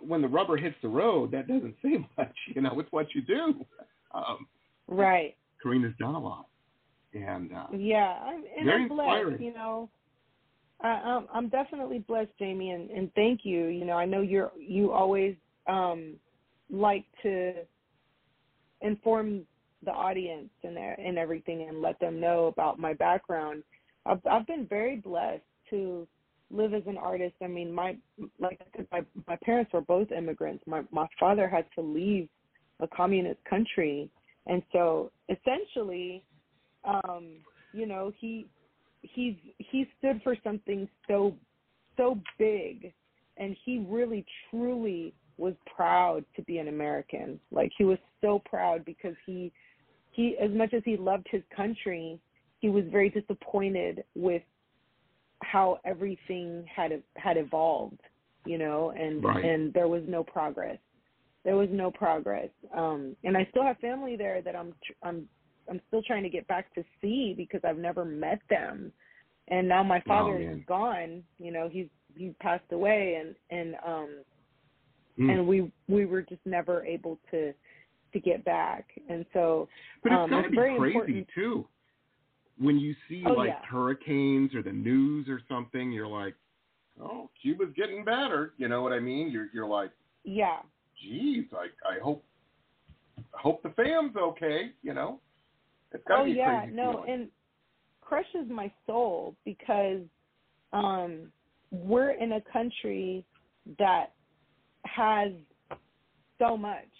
when the rubber hits the road that doesn't say much you know it's what you do. Um, right. Karina's done a lot. And uh, yeah I'm, and very i'm blessed inspiring. you know. I, I'm, I'm definitely blessed jamie and, and thank you. You know i know you're you always um like to inform the audience and and everything and let them know about my background. I've I've been very blessed to live as an artist. I mean, my like my my parents were both immigrants. My my father had to leave a communist country, and so essentially, um, you know, he he's he stood for something so so big, and he really truly was proud to be an American. Like he was so proud because he he as much as he loved his country, he was very disappointed with how everything had had evolved, you know, and Right. and there was no progress. There was no progress. Um and I still have family there that I'm tr- I'm I'm still trying to get back to see because I've never met them. And now my father is gone, you know, he's he passed away and and um mm. and we we were just never able to to get back. And so but it's um, got to it's be very crazy important. too when you see Oh, like yeah. hurricanes or the news or something you're like oh cuba's getting better you know what i mean you're you're like yeah. geez, I I hope I hope the fam's okay, you know. It's gotta oh be yeah, crazy no, feeling. and crushes my soul because um we're in a country that has so much,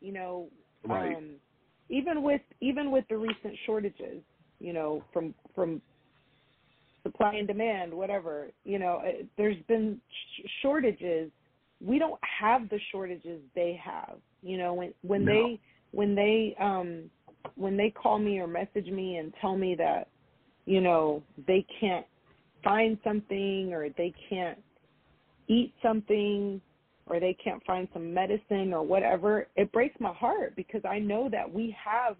you know, Right. um even with even with the recent shortages, you know, from from supply and demand, whatever, you know, there's been sh- shortages. We don't have the shortages they have. You know, when when No. they when they um when they call me or message me and tell me that you know they can't find something or they can't eat something or they can't find some medicine or whatever it breaks my heart because i know that we have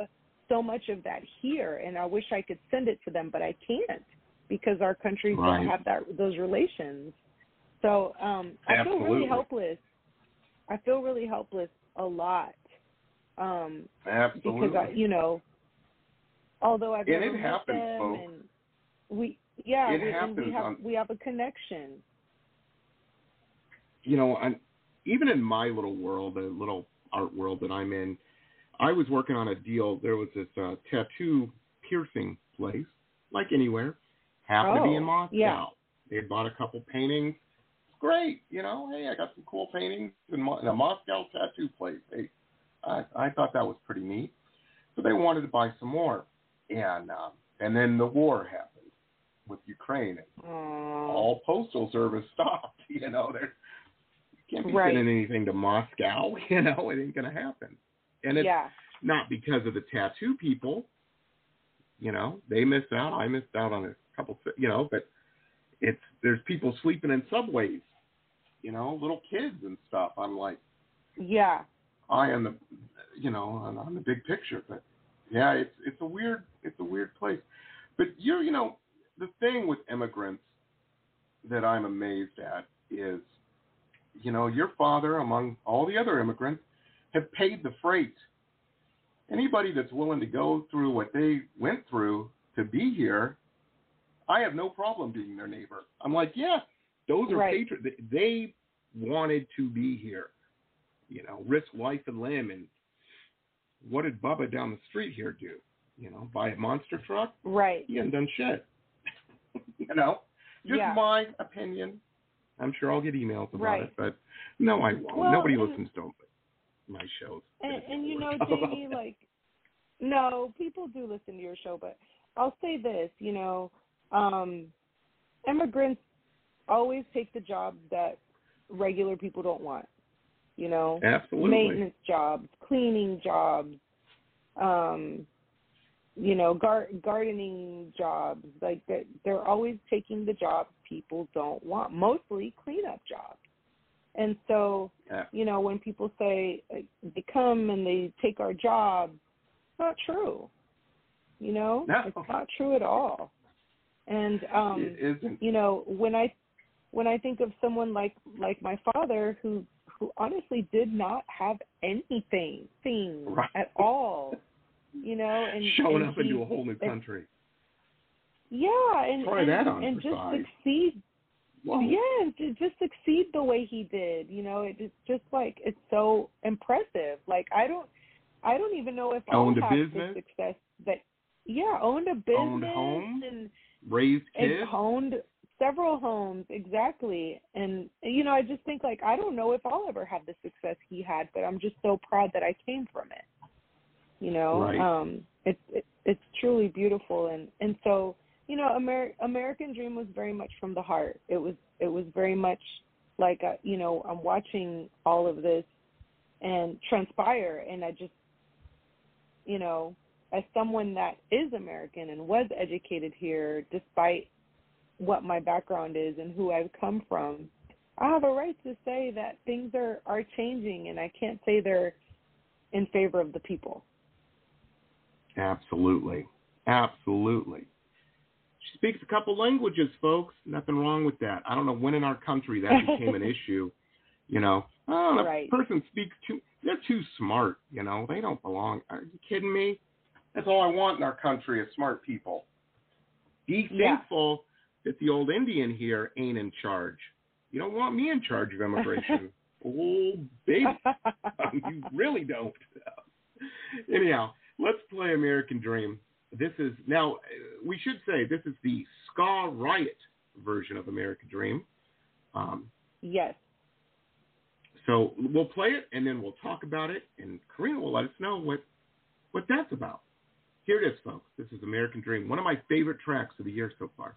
so much of that here and i wish i could send it to them but i can't because our countries Right. don't have that those relations so um i feel really helpless i feel really helpless a lot um Absolutely. because I, you know, although I've And it happens, them, folks. and we, yeah, It we, and we have on- we have a connection. you know, I'm, even in my little world, the little art world that I'm in, I was working on a deal. There was this uh, tattoo piercing place, like anywhere, happened to be in Oh, Moscow. yeah. They had bought a couple paintings. It's great, you know. Hey, I got some cool paintings in, Mo- in a Moscow tattoo place. Hey, I, I thought that was pretty neat. So they wanted to buy some more, and um, and then the war happened with Ukraine, and Aw. all postal service stopped. You know, there you can't be Right. sending anything to Moscow. You know, it ain't gonna happen. And it's yeah, not because of the tattoo people. You know, they missed out. I missed out on a couple. You know, but it's there's people sleeping in subways. You know, little kids and stuff. I'm like, yeah, I am the, you know, on, on the big picture. But yeah, it's it's a weird it's a weird place. But you you know, the thing with immigrants that I'm amazed at is, you know, your father among all the other immigrants have paid the freight. Anybody that's willing to go through what they went through to be here, I have no problem being their neighbor. I'm like, yeah, those are Right. patriots. They- wanted to be here you know, risk life and limb. And what did Bubba down the street here do? You know, buy a monster truck? right. He hadn't done shit. you know, just Yeah. my opinion. I'm sure I'll get emails about Right. it, but no, I won't. Well, Nobody listens to my shows. And, and you know, Jamie, like, no, people do listen to your show, but I'll say this, you know, um, immigrants always take the jobs that regular people don't want. You know, Absolutely. maintenance jobs, cleaning jobs, um, you know, gar- gardening jobs. Like that, they're always taking the jobs people don't want. Mostly cleanup jobs. And so, Yeah. you know, when people say uh, they come and they take our jobs, it's not true. You know, No. it's not true at all. And um it isn't. you know when i when i think of someone like like my father who who honestly did not have anything thing Right. at all you know and Showing and up he- into a whole new country. yeah and Try and, that on and just succeed Whoa. yeah and to just succeed the way he did you know it, it's just like it's so impressive like i don't i don't even know if Owned a i'll have business? the success that yeah owned a business Owned homes? and Raised and kids. owned several homes exactly and you know i just think like i don't know if i'll ever have the success he had but i'm just so proud that i came from it you know Right. um it's it, it's truly beautiful and and so you know Amer- american dream was very much from the heart it was it was very much like uh, you know i'm watching all of this and transpire and i just you know as someone that is american and was educated here despite what my background is and who I've come from, I have a right to say that things are are changing, and I can't say they're in favor of the people. Absolutely. Absolutely. She speaks a couple languages, folks. Nothing wrong with that. I don't know when in our country that became an issue. You know, oh, the Right. person speaks too, they're too smart. You know, they don't belong. Are you kidding me? That's all I want in our country is smart people. Be Yeah. thankful that the old Indian here ain't in charge. You don't want me in charge of immigration. oh, baby. you really don't. Anyhow, let's play American Dream. This is now. We should say this is the Ska Riot version of American Dream. Um, yes. so we'll play it and then we'll talk about it, and Karina will let us know what what that's about. Here it is, folks. This is American Dream, one of my favorite tracks of the year so far.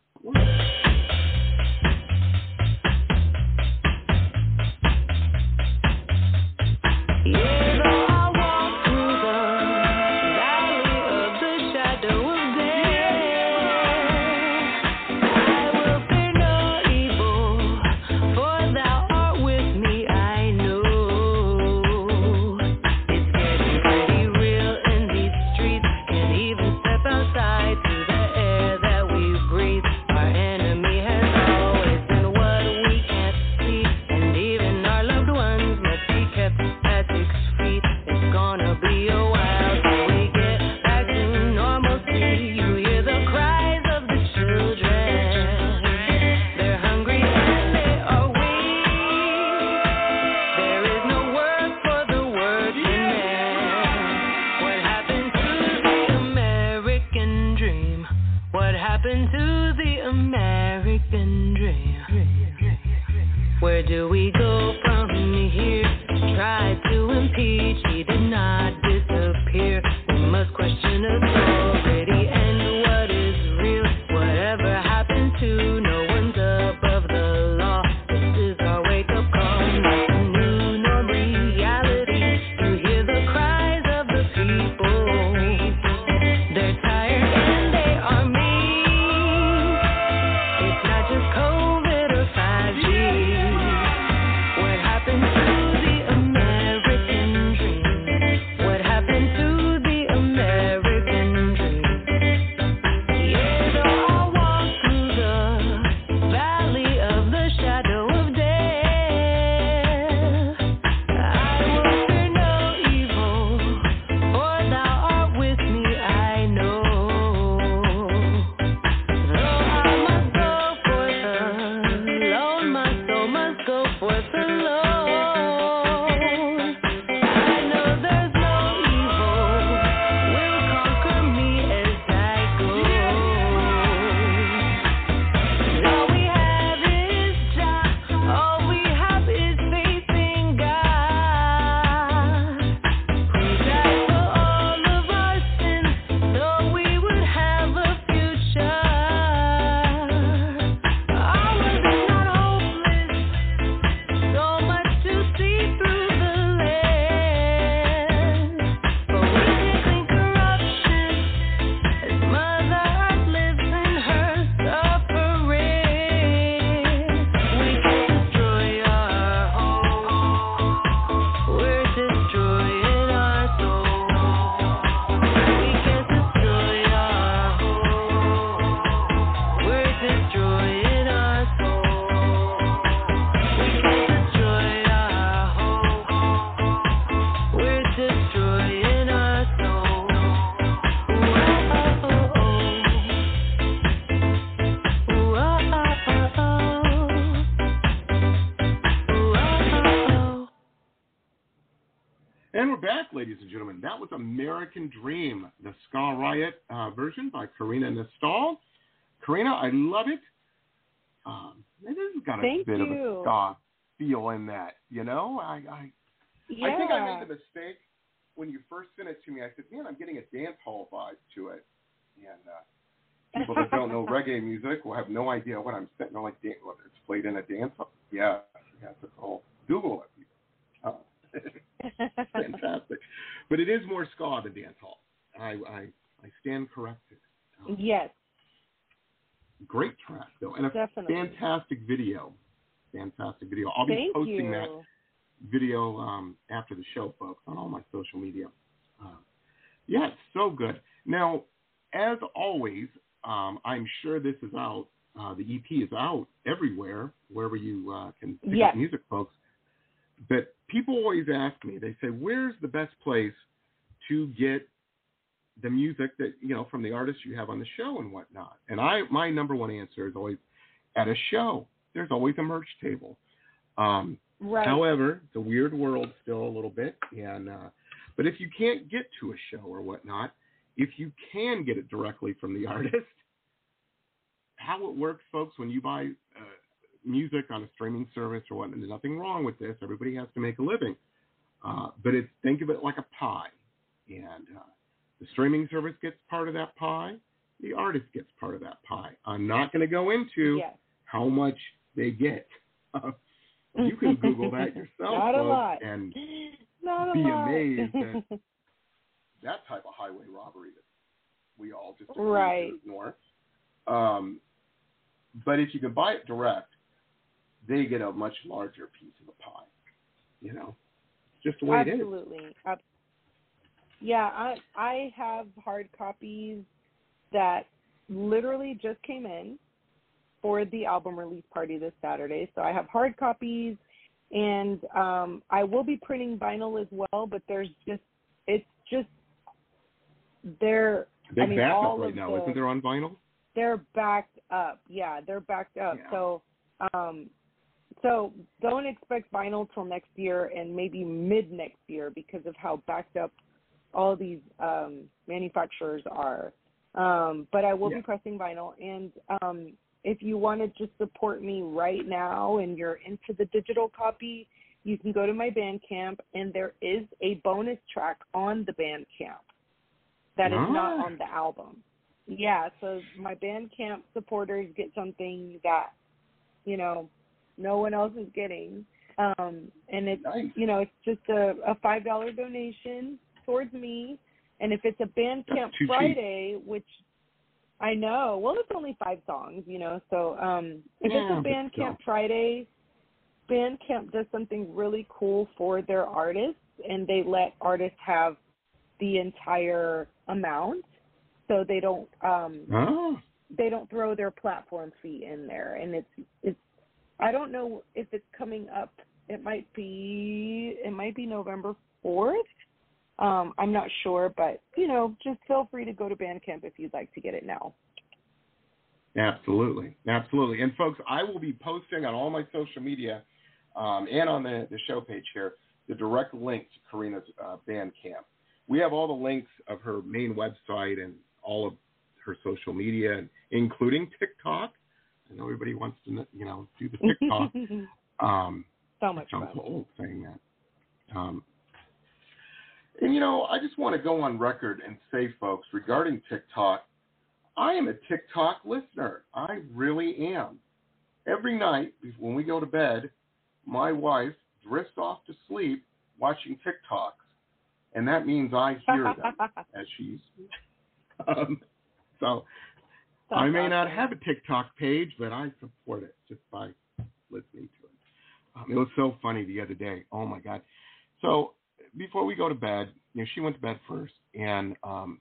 Do we go from here? Tried to impeach, he did not disappear. Know. I, I Yeah. I think I made the mistake when you first sent it to me. I said, "Man, I'm getting a dance hall vibe to it," and uh, people that don't know reggae music will have no idea what I'm sitting like. Dan- what, it's played in a dance hall. Yeah, yeah. It's a whole Google it. Uh, fantastic, but it is more ska than dance hall. I I, I stand corrected. Um, yes, Great track though, and a definitely. fantastic video. Fantastic video. I'll be Thank posting you. that video um, after the show, folks, on all my social media. Uh, yeah, so good. Now, as always, um, I'm sure this is out. Uh, the EP is out everywhere, wherever you uh, can pick Yes. up music, folks. But people always ask me, they say, where's the best place to get the music that, you know, from the artists you have on the show and whatnot? And I, my number one answer is always at a show. There's always a merch table. Um, Right. However, it's a weird world still a little bit, and uh, but if you can't get to a show or whatnot, if you can get it directly from the artist, how it works, folks, when you buy uh, music on a streaming service or whatnot, there's nothing wrong with this. Everybody has to make a living, uh, but it's think of it like a pie, and uh, the streaming service gets part of that pie, the artist gets part of that pie. I'm not going to go into yes. how much they get. you can Google that yourself, Not a lot. and Not be amazed at that type of highway robbery that we all just Right. ignore. Um, but if you can buy it direct, they get a much larger piece of the pie. You know, just the way it is. Absolutely. Yeah, I I have hard copies that literally just came in for the album release party this Saturday. So I have hard copies and um I will be printing vinyl as well, but there's just it's just they're Big I mean, backup all right now, the- isn't there on vinyl? they're backed up. Yeah, they're backed up. Yeah. So, um, so don't expect vinyl till next year and maybe mid next year because of how backed up all these um, manufacturers are. Um, but I will Yeah. be pressing vinyl, and um, if you want to just support me right now and you're into the digital copy, you can go to my Bandcamp, and there is a bonus track on the Bandcamp that is not Ah. on the album. Yeah, so my Bandcamp supporters get something that, you know, no one else is getting. Um, and it's Nice. you know, it's just a, a five dollar donation towards me. And if it's a Bandcamp too cheap. Friday, which I know, well, it's only five songs, you know. So um, if Yeah, it's a Bandcamp. Friday, Bandcamp does something really cool for their artists, and they let artists have the entire amount, so they don't um, Oh, they don't throw their platform fee in there and it's it's I don't know if it's coming up it might be it might be November 4th um I'm not sure but you know just feel free to go to Bandcamp if you'd like to get it now Absolutely, absolutely. And folks, I will be posting on all my social media um, and on the, the show page here the direct link to Karina's uh, Bandcamp. We have all the links of her main website and all of her social media, including TikTok. I know everybody wants to, you know, do the TikTok. um, so much fun old saying that. Um, and you know, I just want to go on record and say, folks, regarding TikTok, I am a TikTok listener. I really am. Every night when we go to bed, my wife drifts off to sleep watching TikToks, and that means I hear them as she's. Um, so I may not have a TikTok page, but I support it just by listening to it. Um, it was so funny the other day. Oh my god! So before we go to bed, you know, she went to bed first, and um,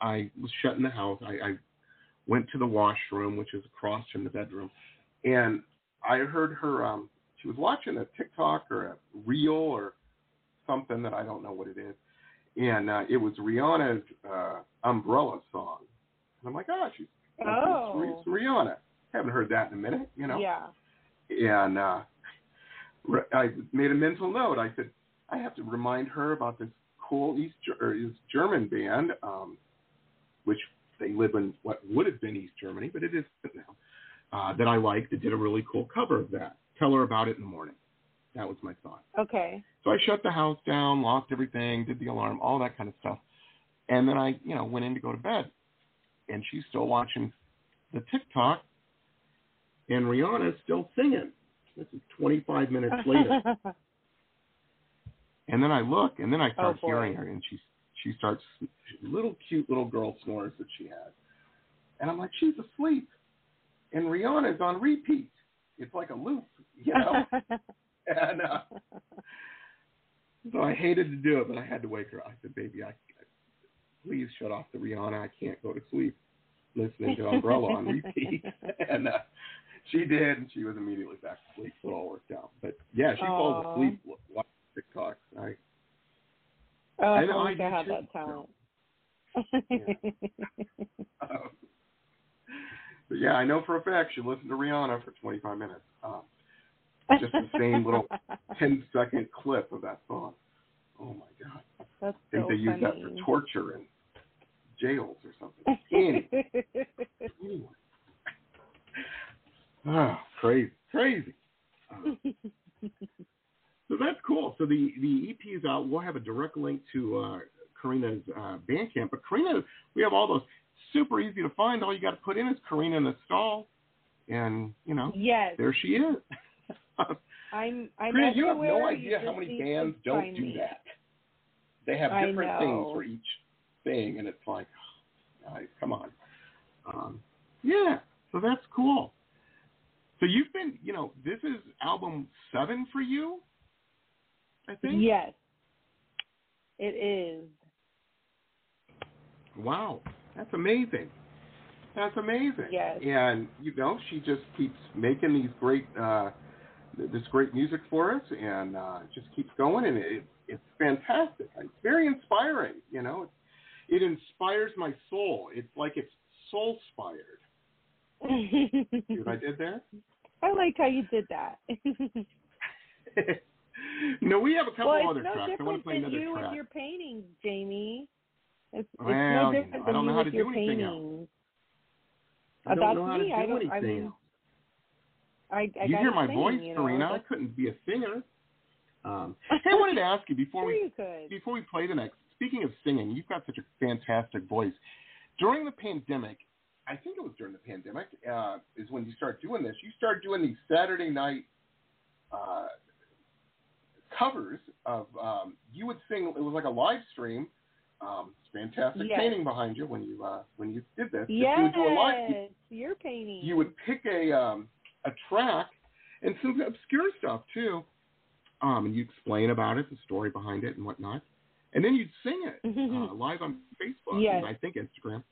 I was shut in the house. I, I went to the washroom, which is across from the bedroom, and I heard her. Um, she was watching a TikTok or a reel or something that I don't know what it is, and uh, it was Rihanna's uh, Umbrella song. And I'm like, oh, she's Oh. it's Rihanna. Haven't heard that in a minute, you know. yeah And uh, I made a mental note. I said, I have to remind her about this cool East or East German band, um, which they live in what would have been East Germany, but it isn't now. Uh, that I liked that did a really cool cover of that. Tell her about it in the morning. That was my thought. Okay. So I shut the house down, locked everything, did the alarm, all that kind of stuff. And then I, you know, went in to go to bed. And she's still watching the TikTok and Rihanna's still singing. This is 25 minutes later. and then I look, and then I start Oh, hearing her, and she she starts little cute little girl snores that she has, and I'm like, she's asleep, and Rihanna's on repeat. It's like a loop, you know. and uh, so I hated to do it, but I had to wake her. I said, baby, I please shut off the Rihanna. I can't go to sleep listening to Umbrella on repeat. and uh, she did, and she was immediately back to sleep, so it all worked out. But yeah, she falls Aw. asleep watching I, oh, I I, wish I had that talent. um, but yeah, I know for a fact she listened to Rihanna for 25 minutes. Um, Just the same little 10 second clip of that song. Oh my God. That's I think so they use that for torture in jails or something. Anyway, anyway. Ah, crazy, crazy. Uh, so that's cool. So the the EP is out. We'll have a direct link to uh, Karina's uh, Bandcamp. But Karina, we have all those super easy to find. All you got to put in is Karina in the stall, and you know yes, there she is. I'm. I'm Karina, you have no idea how many bands don't do me. that. They have different things for each thing, and it's like, guys, come on. Um, yeah, so that's cool. So you've been, you know, this is album seven for you, I think. Yes, it is. Wow, that's amazing. That's amazing. Yes. And you know, she just keeps making these great, uh, this great music for us, and uh, just keeps going, and it, it's fantastic. It's very inspiring. You know, it inspires my soul. It's like it's soul inspired. See what I did there? I like how you did that. no, we have a couple well, other it's no tracks. I want to play another you track. with your paintings, Jamie. It's, it's Well, no you different know, I don't know how to do anything else. paintings. I don't know how to me. do I don't- anything I mean, else. I, I you hear my thing, voice, you know, Karina. I couldn't be a singer. Um, hey, I wanted to ask you before Sure we you could. before we play the next. Speaking of singing, you've got such a fantastic voice. During the pandemic, I think it was during the pandemic, uh, is when you start doing this. You start doing these Saturday night uh, covers of. Um, you would sing. It was like a live stream. Um, fantastic Yes. painting behind you when you uh, when you did this. If you Yes, would do a live, you, your painting. you would pick a um, a track and some obscure stuff too, um, and you explain about it, the story behind it, and whatnot, and then you'd sing it uh, live on Facebook Yes. and I think Instagram.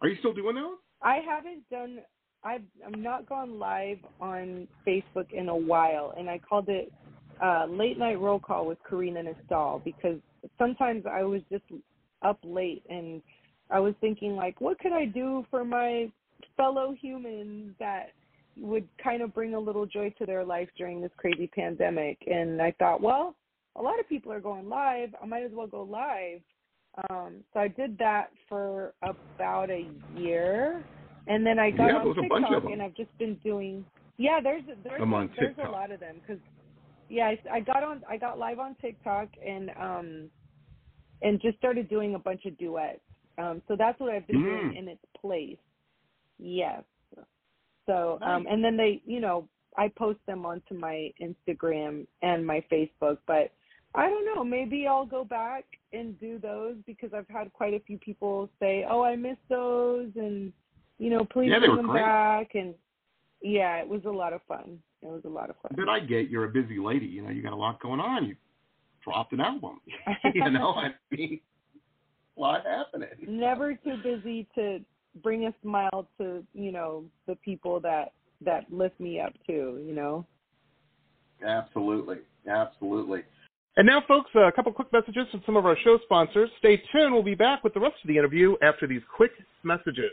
Are you still doing those? I haven't done. I've I'm not gone live on Facebook in a while, and I called it uh, late night roll call with Karina Nistal because sometimes I was just up late and I was thinking like, what could I do for my fellow humans that would kind of bring a little joy to their life during this crazy pandemic? And I thought, well, a lot of people are going live. I might as well go live. Um, so I did that for about a year, and then I got Yeah, on there's a bunch of TikTok, and I've just been doing. Yeah, there's there's I'm a, on there's a lot of them because yeah, I, I got on I got live on TikTok and um and just started doing a bunch of duets. Um, so that's what I've been doing Mm. in its place. Yes. So um, and then they, you know, I post them onto my Instagram and my Facebook, but I don't know. Maybe I'll go back and do those because I've had quite a few people say, "Oh, I missed those," and you know, please Yeah, bring them great. back. And yeah, it was a lot of fun. It was a lot of fun. But I get you're a busy lady. You know, you got a lot going on. You dropped an album. you know, I mean, a lot happening. Never too busy to bring a smile to you know the people that that lift me up too. You know. Absolutely. Absolutely. And now, folks, a couple quick messages from some of our show sponsors. Stay tuned. We'll be back with the rest of the interview after these quick messages.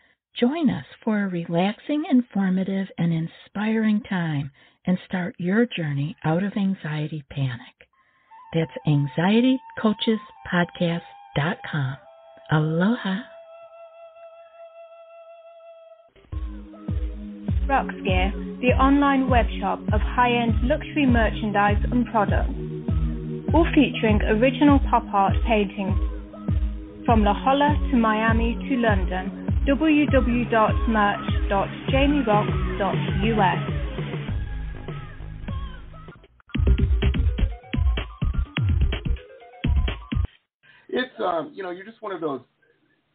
Join us for a relaxing, informative, and inspiring time and start your journey out of anxiety panic. That's anxietycoachespodcast.com. Aloha. Roxx Gear, the online web shop of high-end luxury merchandise and products, all featuring original pop art paintings from La Jolla to Miami to London. www.merch.jamieroxx.us. It's um, you know, you're just one of those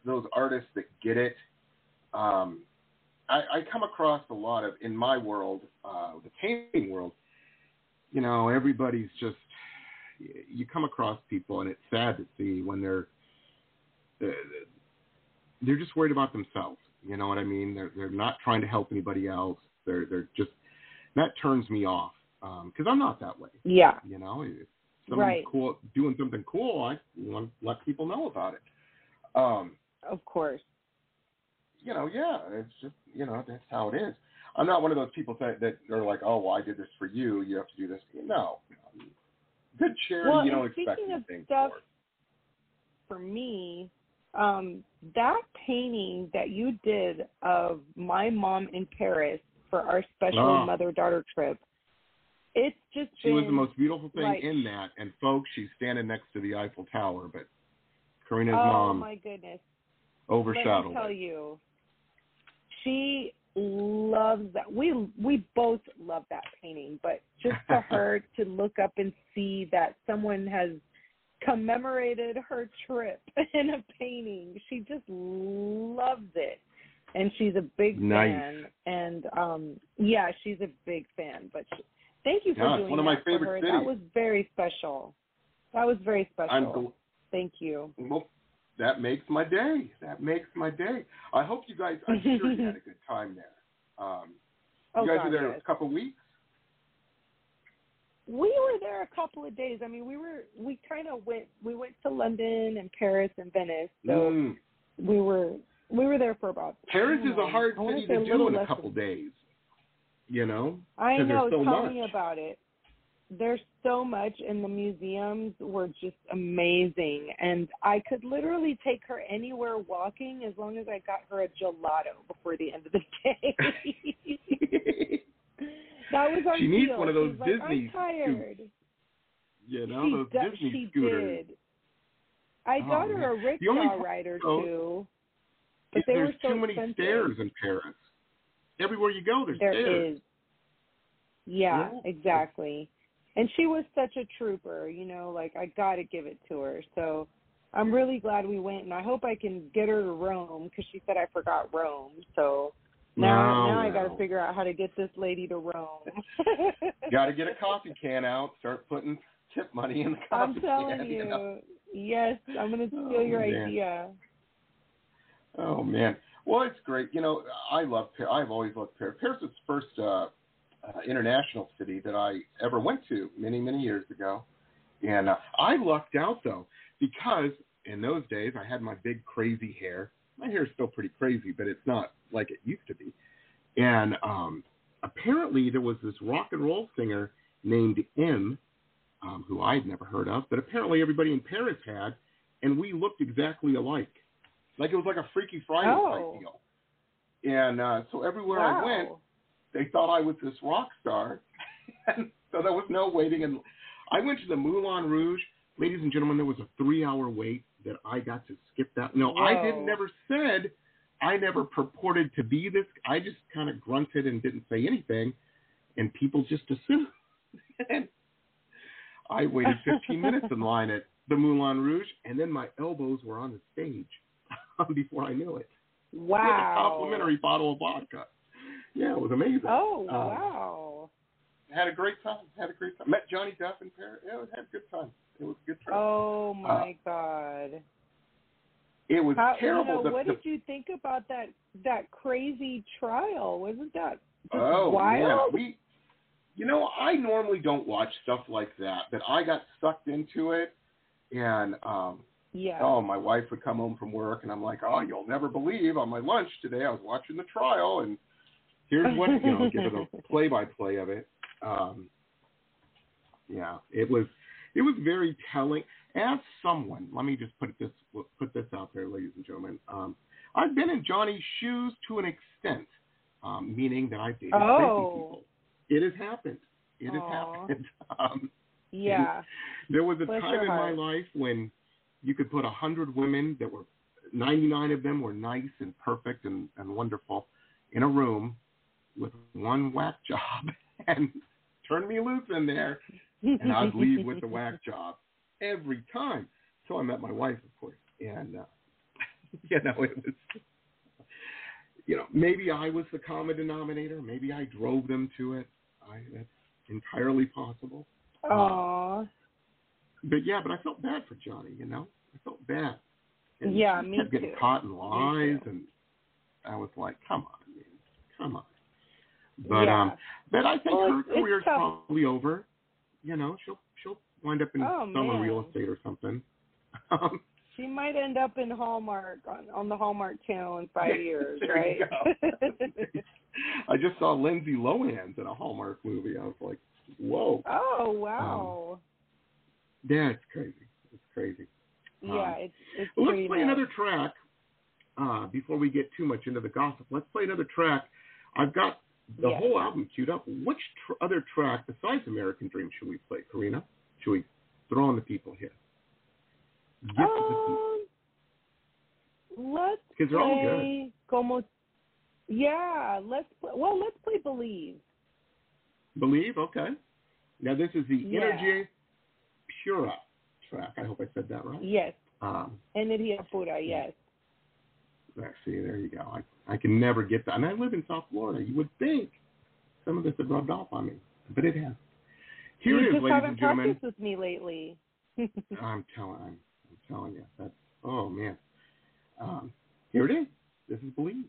those artists that get it. Um, I, I come across a lot of in my world, uh, the painting world. You know, everybody's just you come across people, and it's sad to see when they're they're just worried about themselves. You know what I mean? They're they're not trying to help anybody else. They're they're just that turns me off because I'm not that way. Yeah. You know, if someone's Right. cool doing something cool, I want to let people know about it. Um, Of course. you know, yeah, it's just you know that's how it is. I'm not one of those people that that are like, oh, well, I did this for you. You have to do this. No, good charity. Well, you don't expect anything for for me, um, that painting that you did of my mom in Paris for our special Oh. mother daughter trip, it's just She was the most beautiful thing like- in that. And folks, she's standing next to the Eiffel Tower, but Karina's oh mom my goodness. overshadowed. Let me tell you, she loves that. We we both love that painting, but just for her to look up and see that someone has commemorated her trip in a painting, she just loves it. And she's a big Nice. fan. And um yeah, she's a big fan. But she, thank you for Yeah, doing one of my that favorite her. cities. That was very special. That was very special. I'm gl- Thank you. well, that makes my day. That makes my day. I hope you guys. I'm sure you had a good time there. Um, Oh, you guys God, were there yes. a couple weeks. We were there a couple of days. I mean, we were we kind of went we went to London and Paris and Venice. So Mm. we were we were there for about Paris is a hard city to do in a couple than- days. You know, I know. so tell much. me about it. There's so much, and the museums were just amazing. And I could literally take her anywhere walking as long as I got her a gelato before the end of the day. that was our She needs deal. one of those She's like, Disney I'm tired. you know she those Disney she scooters. did. I Oh, got her a rickshaw only ride or oh, two, but they there's were so too many expensive. stairs in Paris. Everywhere you go, there's There stairs. is. Yeah, Yeah. exactly. And she was such a trooper, you know, like I got to give it to her. So I'm really glad we went and I hope I can get her to Rome cuz she said I forgot Rome. So now No, now I got to figure out how to get this lady to Rome. Got to get a coffee can out. Start putting tip money in the coffee I'm telling can. you. know? Yes, I'm going to steal Oh, your man. idea. Oh man, well it's great. You know, I love Paris. I've always loved Paris. Paris was the first uh, uh, international city that I ever went to many many years ago, and uh, I lucked out though because in those days I had my big crazy hair. My hair is still pretty crazy, but it's not like it used to be. And um, apparently there was this rock and roll singer named M, um, who I'd never heard of, but apparently everybody in Paris had, and we looked exactly alike. Like it was like a Freaky Friday Oh. type deal. And uh, so everywhere I went, they thought I was this rock star. and so there was no waiting. And I went to the Moulin Rouge. Ladies and gentlemen, there was a three hour wait that I got to skip that. No, I didn't never said, I never purported to be this. I just kind of grunted and didn't say anything. And people just assumed. and I waited 15 minutes in line at the Moulin Rouge, and then my elbows were on the stage before I knew it. With a Wow. complimentary bottle of vodka. Yeah, it was amazing. Oh, Um, wow. Had a great time. Had a great time. Met Johnny Depp in Paris. Yeah, had a good time. It was a good trip. Oh my god. it was How, terrible. You know, The- what the- did you think about that that crazy trial? Wasn't that oh wild? man, we. You know, I normally don't watch stuff like that, but I got sucked into it, and um, yeah. oh, my wife would come home from work, and I'm like, oh, you'll never believe on my lunch today I was watching the trial, and here's what you know, give her the play-by-play of it. Um, yeah, it was it was very telling. As someone, let me just put this put this out there, ladies and gentlemen. Um, I've been in Johnny's shoes to an extent, um, meaning that I've dated crazy Oh. people. It has happened. It has happened. Um, yeah. there was a Bless time in my life when you could put a hundred women that were ninety nine of them were nice and perfect and, and wonderful in a room with one whack job and turn me loose in there and I'd leave with the whack job every time. So I met my wife of course. And uh you know, it was you know, maybe I was the common denominator, maybe I drove them to it. I that's entirely possible. Aw. But yeah, but I felt bad for Johnny, you know. I felt bad. And Yeah, me kept getting too. caught in lies and I was like, Come on, man. Come on. But yeah. um but I think Well, her career's tough. probably over. You know, she'll she'll wind up in Oh, man. real estate or something. Um, she might end up in Hallmark on, on the Hallmark channel in five years, right? I just saw Lindsay Lohan's in a Hallmark movie. I was like, Whoa. oh wow. Yeah, it's crazy. It's crazy. yeah, it's it's Well, let's play nuts. another track uh, before we get too much into the gossip. Let's play another track. I've got the whole album queued up. Which tr- other track besides American Dream should we play, Karina? Should we throw on the people here? Gift of the Season. Um, let's Because they're all good. play como. Yeah, let's play. Well, let's play Believe. Believe, okay. Now this is the Yeah. Energy Pura track. I hope I said that right. Yes, Um, energía pura. Yes. let's see, there you go. I, I can never get that. And I live in South Florida. You would think some of this had rubbed off on me, but it has. Here you it is, just ladies and gentlemen. practiced with me lately. I'm telling, I'm, I'm telling you. That's oh man. Um, here it is. This is Believe.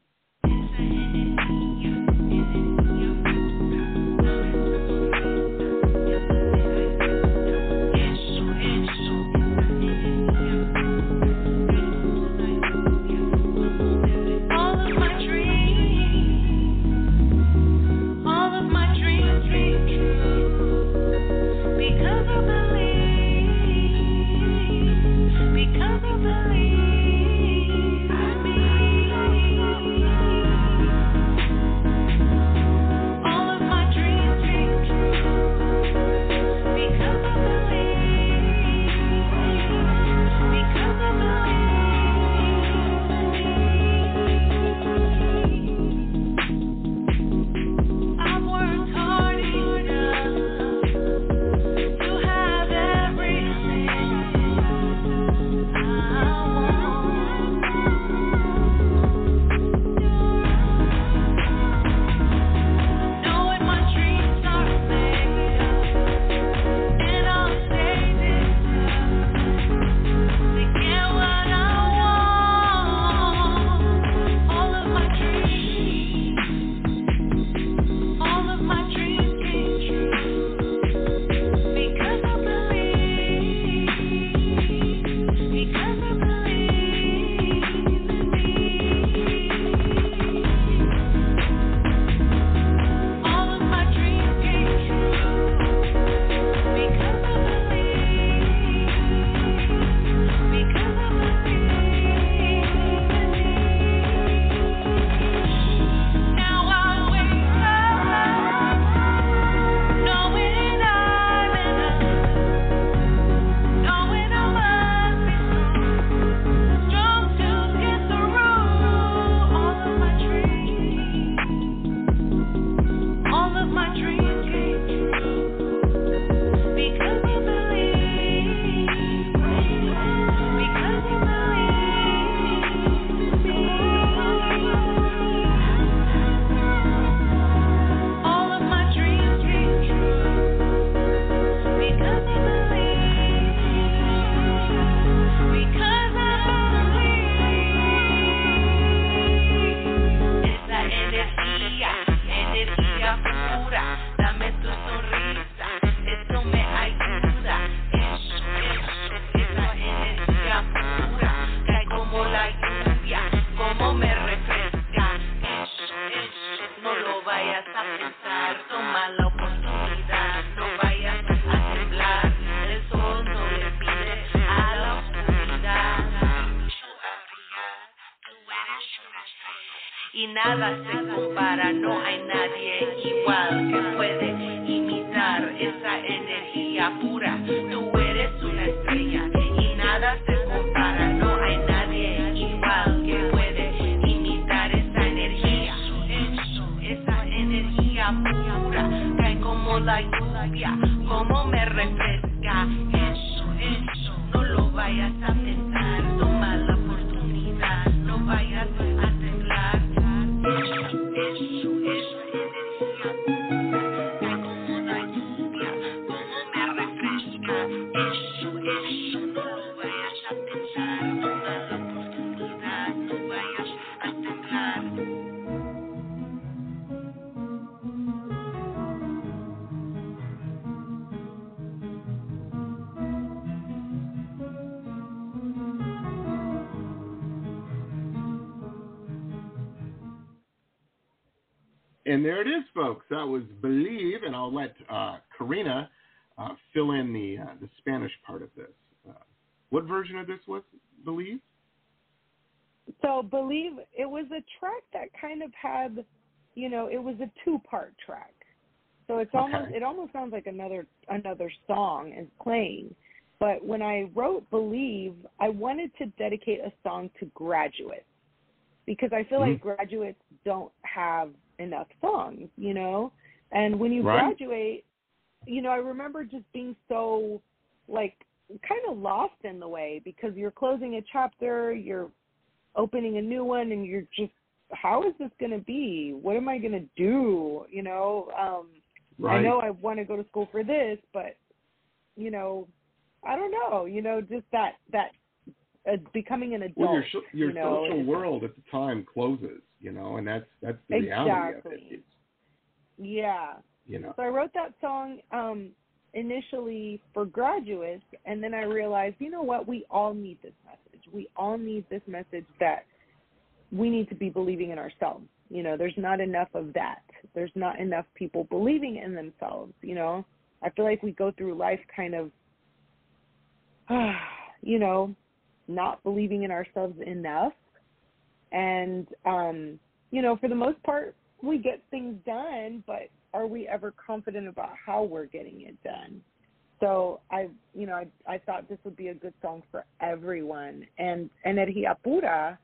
That was Believe, and I'll let uh, Karina uh, fill in the uh, the Spanish part of this. Uh, what version of this was Believe? So believe it was a track that kind of had, you know, it was a two-part track. So it's almost Okay. it almost sounds like another another song is playing. But when I wrote Believe, I wanted to dedicate a song to graduates because I feel like graduates don't have enough songs, you know? And when you Right. graduate, you know, I remember just being so like kind of lost in the way because you're closing a chapter, you're opening a new one and you're just how is this going to be? What am I going to do? You know, um Right. I know I want to go to school for this, but you know, I don't know. You know, just that that uh, becoming an adult. well, your sh- your you know, social world at the time closes, you know, and that's that's the reality of it. It's, Yeah. you know. So I wrote that song um initially for graduates and then I realized, you know what, we all need this message. We all need this message that we need to be believing in ourselves. You know, there's not enough of that. There's not enough people believing in themselves, you know. I feel like we go through life kind of you know, not believing in ourselves enough. And um, you know, for the most part, we get things done, but are we ever confident about how we're getting it done? So I, you know, I, I thought this would be a good song for everyone. And Energia Pura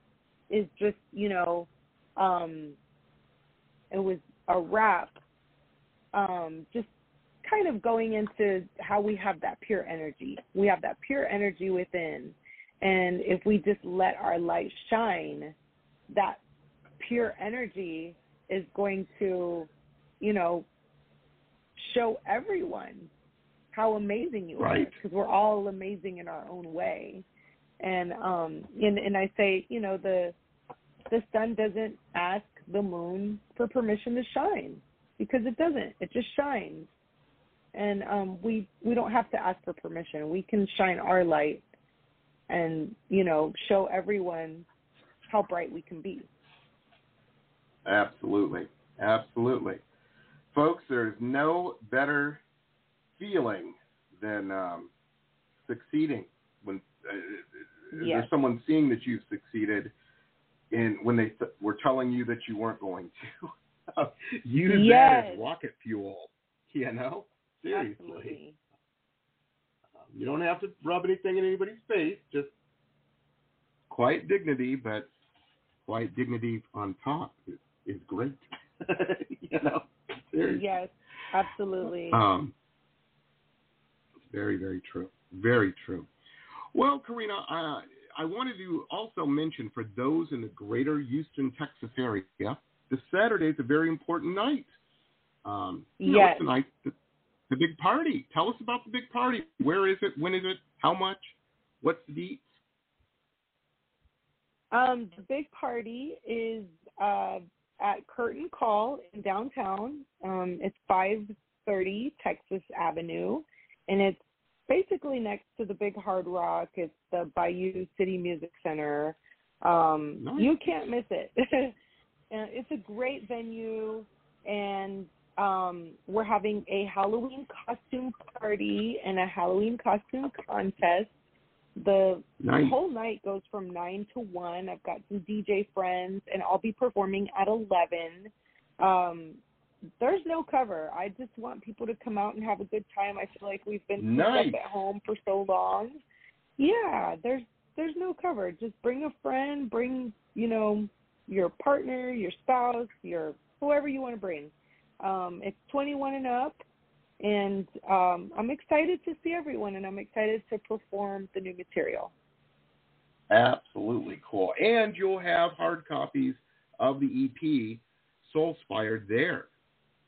is just, you know, um, it was a rap, um, just kind of going into how we have that pure energy. We have that pure energy within. And if we just let our light shine, that pure energy is going to, you know, show everyone how amazing you are Right. because we're all amazing in our own way. And um and and I say, you know, the the sun doesn't ask the moon for permission to shine because it doesn't. It just shines. And um we we don't have to ask for permission. We can shine our light and, you know, show everyone how bright we can be. Absolutely. Absolutely. Folks, there's no better feeling than um, succeeding when uh, Yes. there's someone seeing that you've succeeded and when they th- were telling you that you weren't going to use that as rocket fuel you know seriously Absolutely. You don't have to rub anything in anybody's face just quiet dignity but quiet dignity on top is, is great you know seriously Yes, absolutely. um, very, very true. Very true. Well, Karina, uh, I wanted to also mention for those in the greater Houston, Texas area, the Saturday is a very important night. Um, you know, Yes. it's the night, the, the big party. Tell us about the big party. Where is it? When is it? How much? What's the deets? Um, the big party is uh, at Curtain Call in downtown. Um, it's 530 Texas Avenue, and it's basically next to the Big Hard Rock. It's the Bayou City Music Center. Um, Nice. You can't miss it. it's a great venue, and um, we're having a Halloween costume party and a Halloween costume contest. The Nice. whole night goes from nine to one. I've got some DJ friends, and I'll be performing at eleven. Um, there's no cover. I just want people to come out and have a good time. I feel like we've been Nice. at home for so long. Yeah, there's there's no cover. Just bring a friend, bring you know your partner, your spouse, your whoever you want to bring. Um, it's 21 and up, and um, I'm excited to see everyone, and I'm excited to perform the new material. Absolutely cool. And you'll have hard copies of the EP Soulspired there.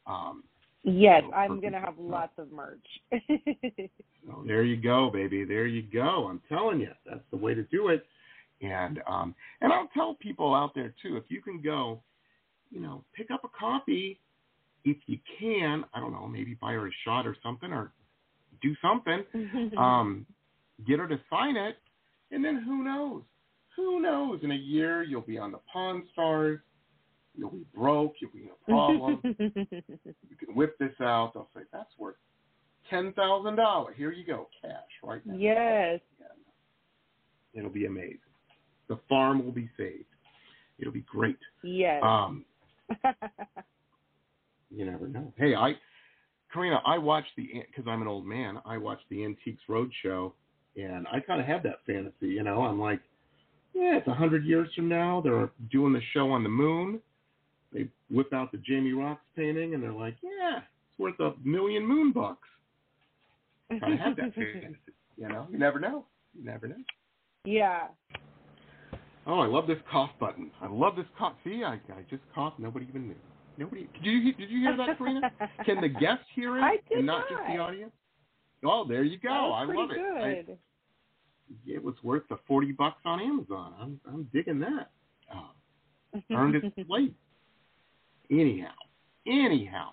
Um, Yes, Oh, I'm gonna have lots of merch. So there you go, baby. There you go. I'm telling you, that's the way to do it. And um, and I'll tell people out there too, if you can go, you know, pick up a copy if you can. I don't know, maybe buy her a shot or something, or do something. Um, get her to sign it, and then who knows? Who knows? In a year, you'll be on the Pawn Stars. You'll be broke. You'll be in a problem. you can whip this out. They'll say that's worth ten thousand dollars. Here you go, cash right now. yes. It'll be amazing. The farm will be saved. It'll be great. Yes. Um, you never know. Hey, I, Karina, I watched the because I'm an old man. I watched the Antiques Roadshow And I kind of had that fantasy, you know. I'm like, yeah, it's a hundred years from now. They're doing the show on the moon. They whip out the Jamie Roxx painting, and they're like, yeah, it's worth a million moon bucks. Kind of had that fantasy, you know. You never know. You never know. yeah. Oh, I love this cough button. I love this cough. See, I, I just coughed. Nobody even knew. Nobody. Did you did you hear that, Karina? Can the guests hear it I did and not, just the audience? Oh, there you go. I love it. I- it was worth the forty bucks on Amazon. I'm I'm digging that. Oh, earned its place. Anyhow, anyhow,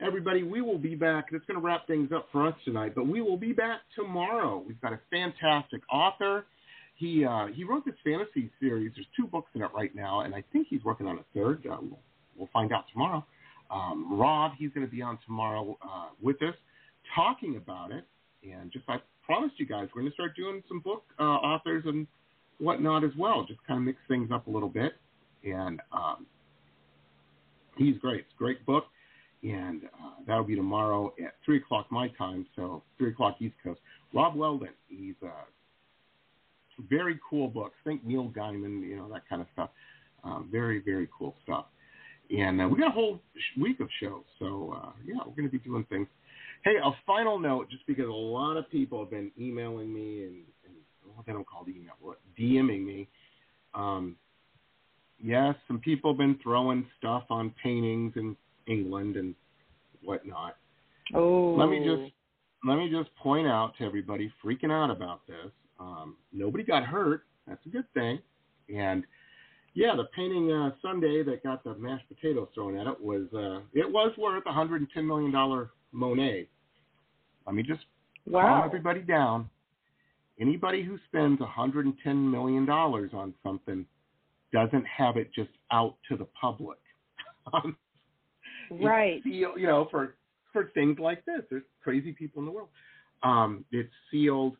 everybody, we will be back. That's going to wrap things up for us tonight. But we will be back tomorrow. We've got a fantastic author. He uh, he wrote this fantasy series. There's two books in it right now, and I think he's working on a third. Uh, we'll, find out tomorrow. Um, Rob, he's going to be on tomorrow uh, with us, talking about it. And just I promised you guys, we're going to start doing some book uh, authors and whatnot as well. Just kind of mix things up a little bit. And um, he's great. It's a great book. And uh, that'll be tomorrow at 3 o'clock my time, so 3 o'clock East Coast. Rob Weldon, he's uh, very cool books. Think Neil Gaiman, you know, that kind of stuff. Um, very, very cool stuff. And uh, we got a whole sh- week of shows. So, uh, yeah, we're going to be doing things. Hey, a final note, just because a lot of people have been emailing me and, and well, they don't call it email, what, DMing me. Um, yes, some people have been throwing stuff on paintings in England and whatnot. Oh. Let me just let me just point out to everybody freaking out about this. Um, nobody got hurt. That's a good thing. And yeah, the painting uh, Sunday that got the mashed potatoes thrown at it was uh, it was worth 110 million dollar Monet. Let me just calm everybody down. Anybody who spends 110 million dollars on something doesn't have it just out to the public. Right. seal- you know, for for things like this, there's crazy people in the world. Um, it's sealed.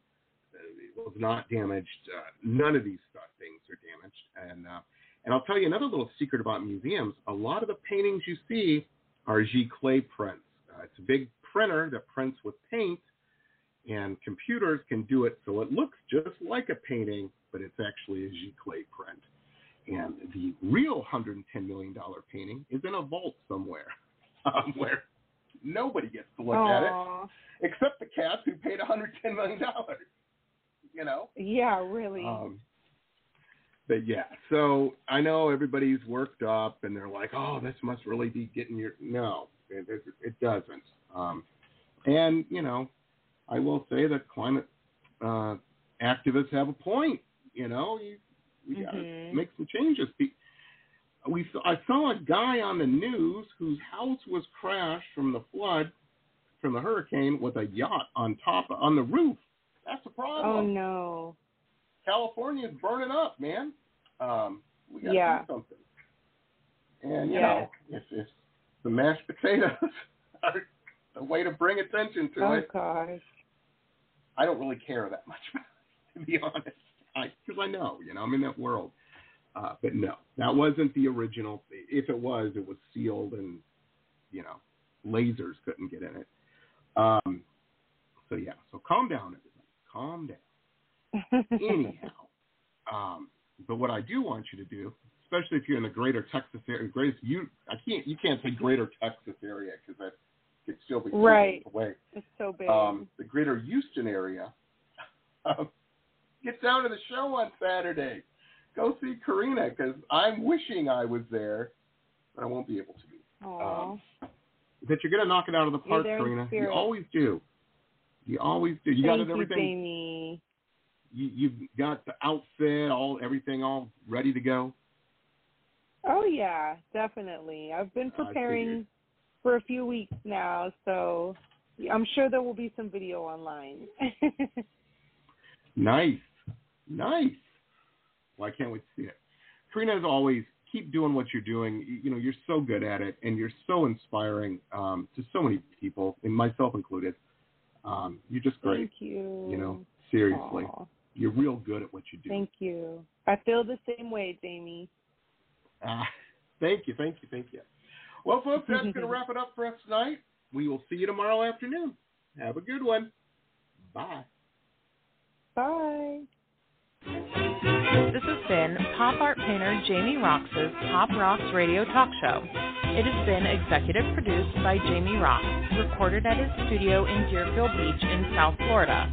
It was not damaged. Uh, none of these stuff things are damaged. And uh, and I'll tell you another little secret about museums. A lot of the paintings you see are Giclée prints. Uh, it's a big printer that prints with paint, and computers can do it so it looks just like a painting, but it's actually a Giclée print. And the real 110 million dollar painting is in a vault somewhere, um, where nobody gets to look at it except the cats who paid 110 million dollars. You know. Yeah, really. Um, but yeah, so I know everybody's worked up and they're like, "Oh, this must really be getting your." No, it, it, it doesn't. Um, and you know, I will say that climate uh, activists have a point. You know, you, we got to make some changes. Be- We saw, I saw a guy on the news whose house was crashed from the flood, from the hurricane, with a yacht on top on the roof. That's a problem. oh no. California's burning up, man. Um, we got to Yeah. do something. And you Yeah. know, if, if the mashed potatoes are the way to bring attention to it. Oh it, gosh. I don't really care that much, to be honest. Because I, know, you know, I'm in that world. Uh, but no, that wasn't the original. If it was, it was sealed, and you know, lasers couldn't get in it. Um, so yeah, so calm down, everybody. Calm down. Anyhow, um, but what I do want you to do, especially if you're in the greater Texas area, greatest you, I can't, you can't say greater Texas area because that could still be Right. away. It's so big. Um, the greater Houston area, um, get down to the show on Saturday. Go see Karina because I'm wishing I was there, but I won't be able to be. Aw. Um, but you're gonna knock it out of the park, Karina. You always do. You always do. You got Thank it everything you, Jamie. You, you've got the outfit, all everything all ready to go. Oh yeah, definitely. I've been preparing for a few weeks now, so I'm sure there will be some video online. Nice, nice. Well, I can't wait to see it. Karina, as always, keep doing what you're doing. You, know, you're so good at it, and you're so inspiring um, to so many people, and myself included. Um, you're just great. Thank you. You know, seriously, Aw, you're real good at what you do. Thank you. I feel the same way, Jamie. Ah, thank you, thank you, thank you. Well, folks, that's going to wrap it up for us tonight. We will see you tomorrow afternoon. Have a good one. Bye. Bye. This has been pop art painter Jamie Roxx's Pop Rocks Radio Talk Show. It has been executive produced by Jamie Roxx, recorded at his studio in Deerfield Beach in South Florida.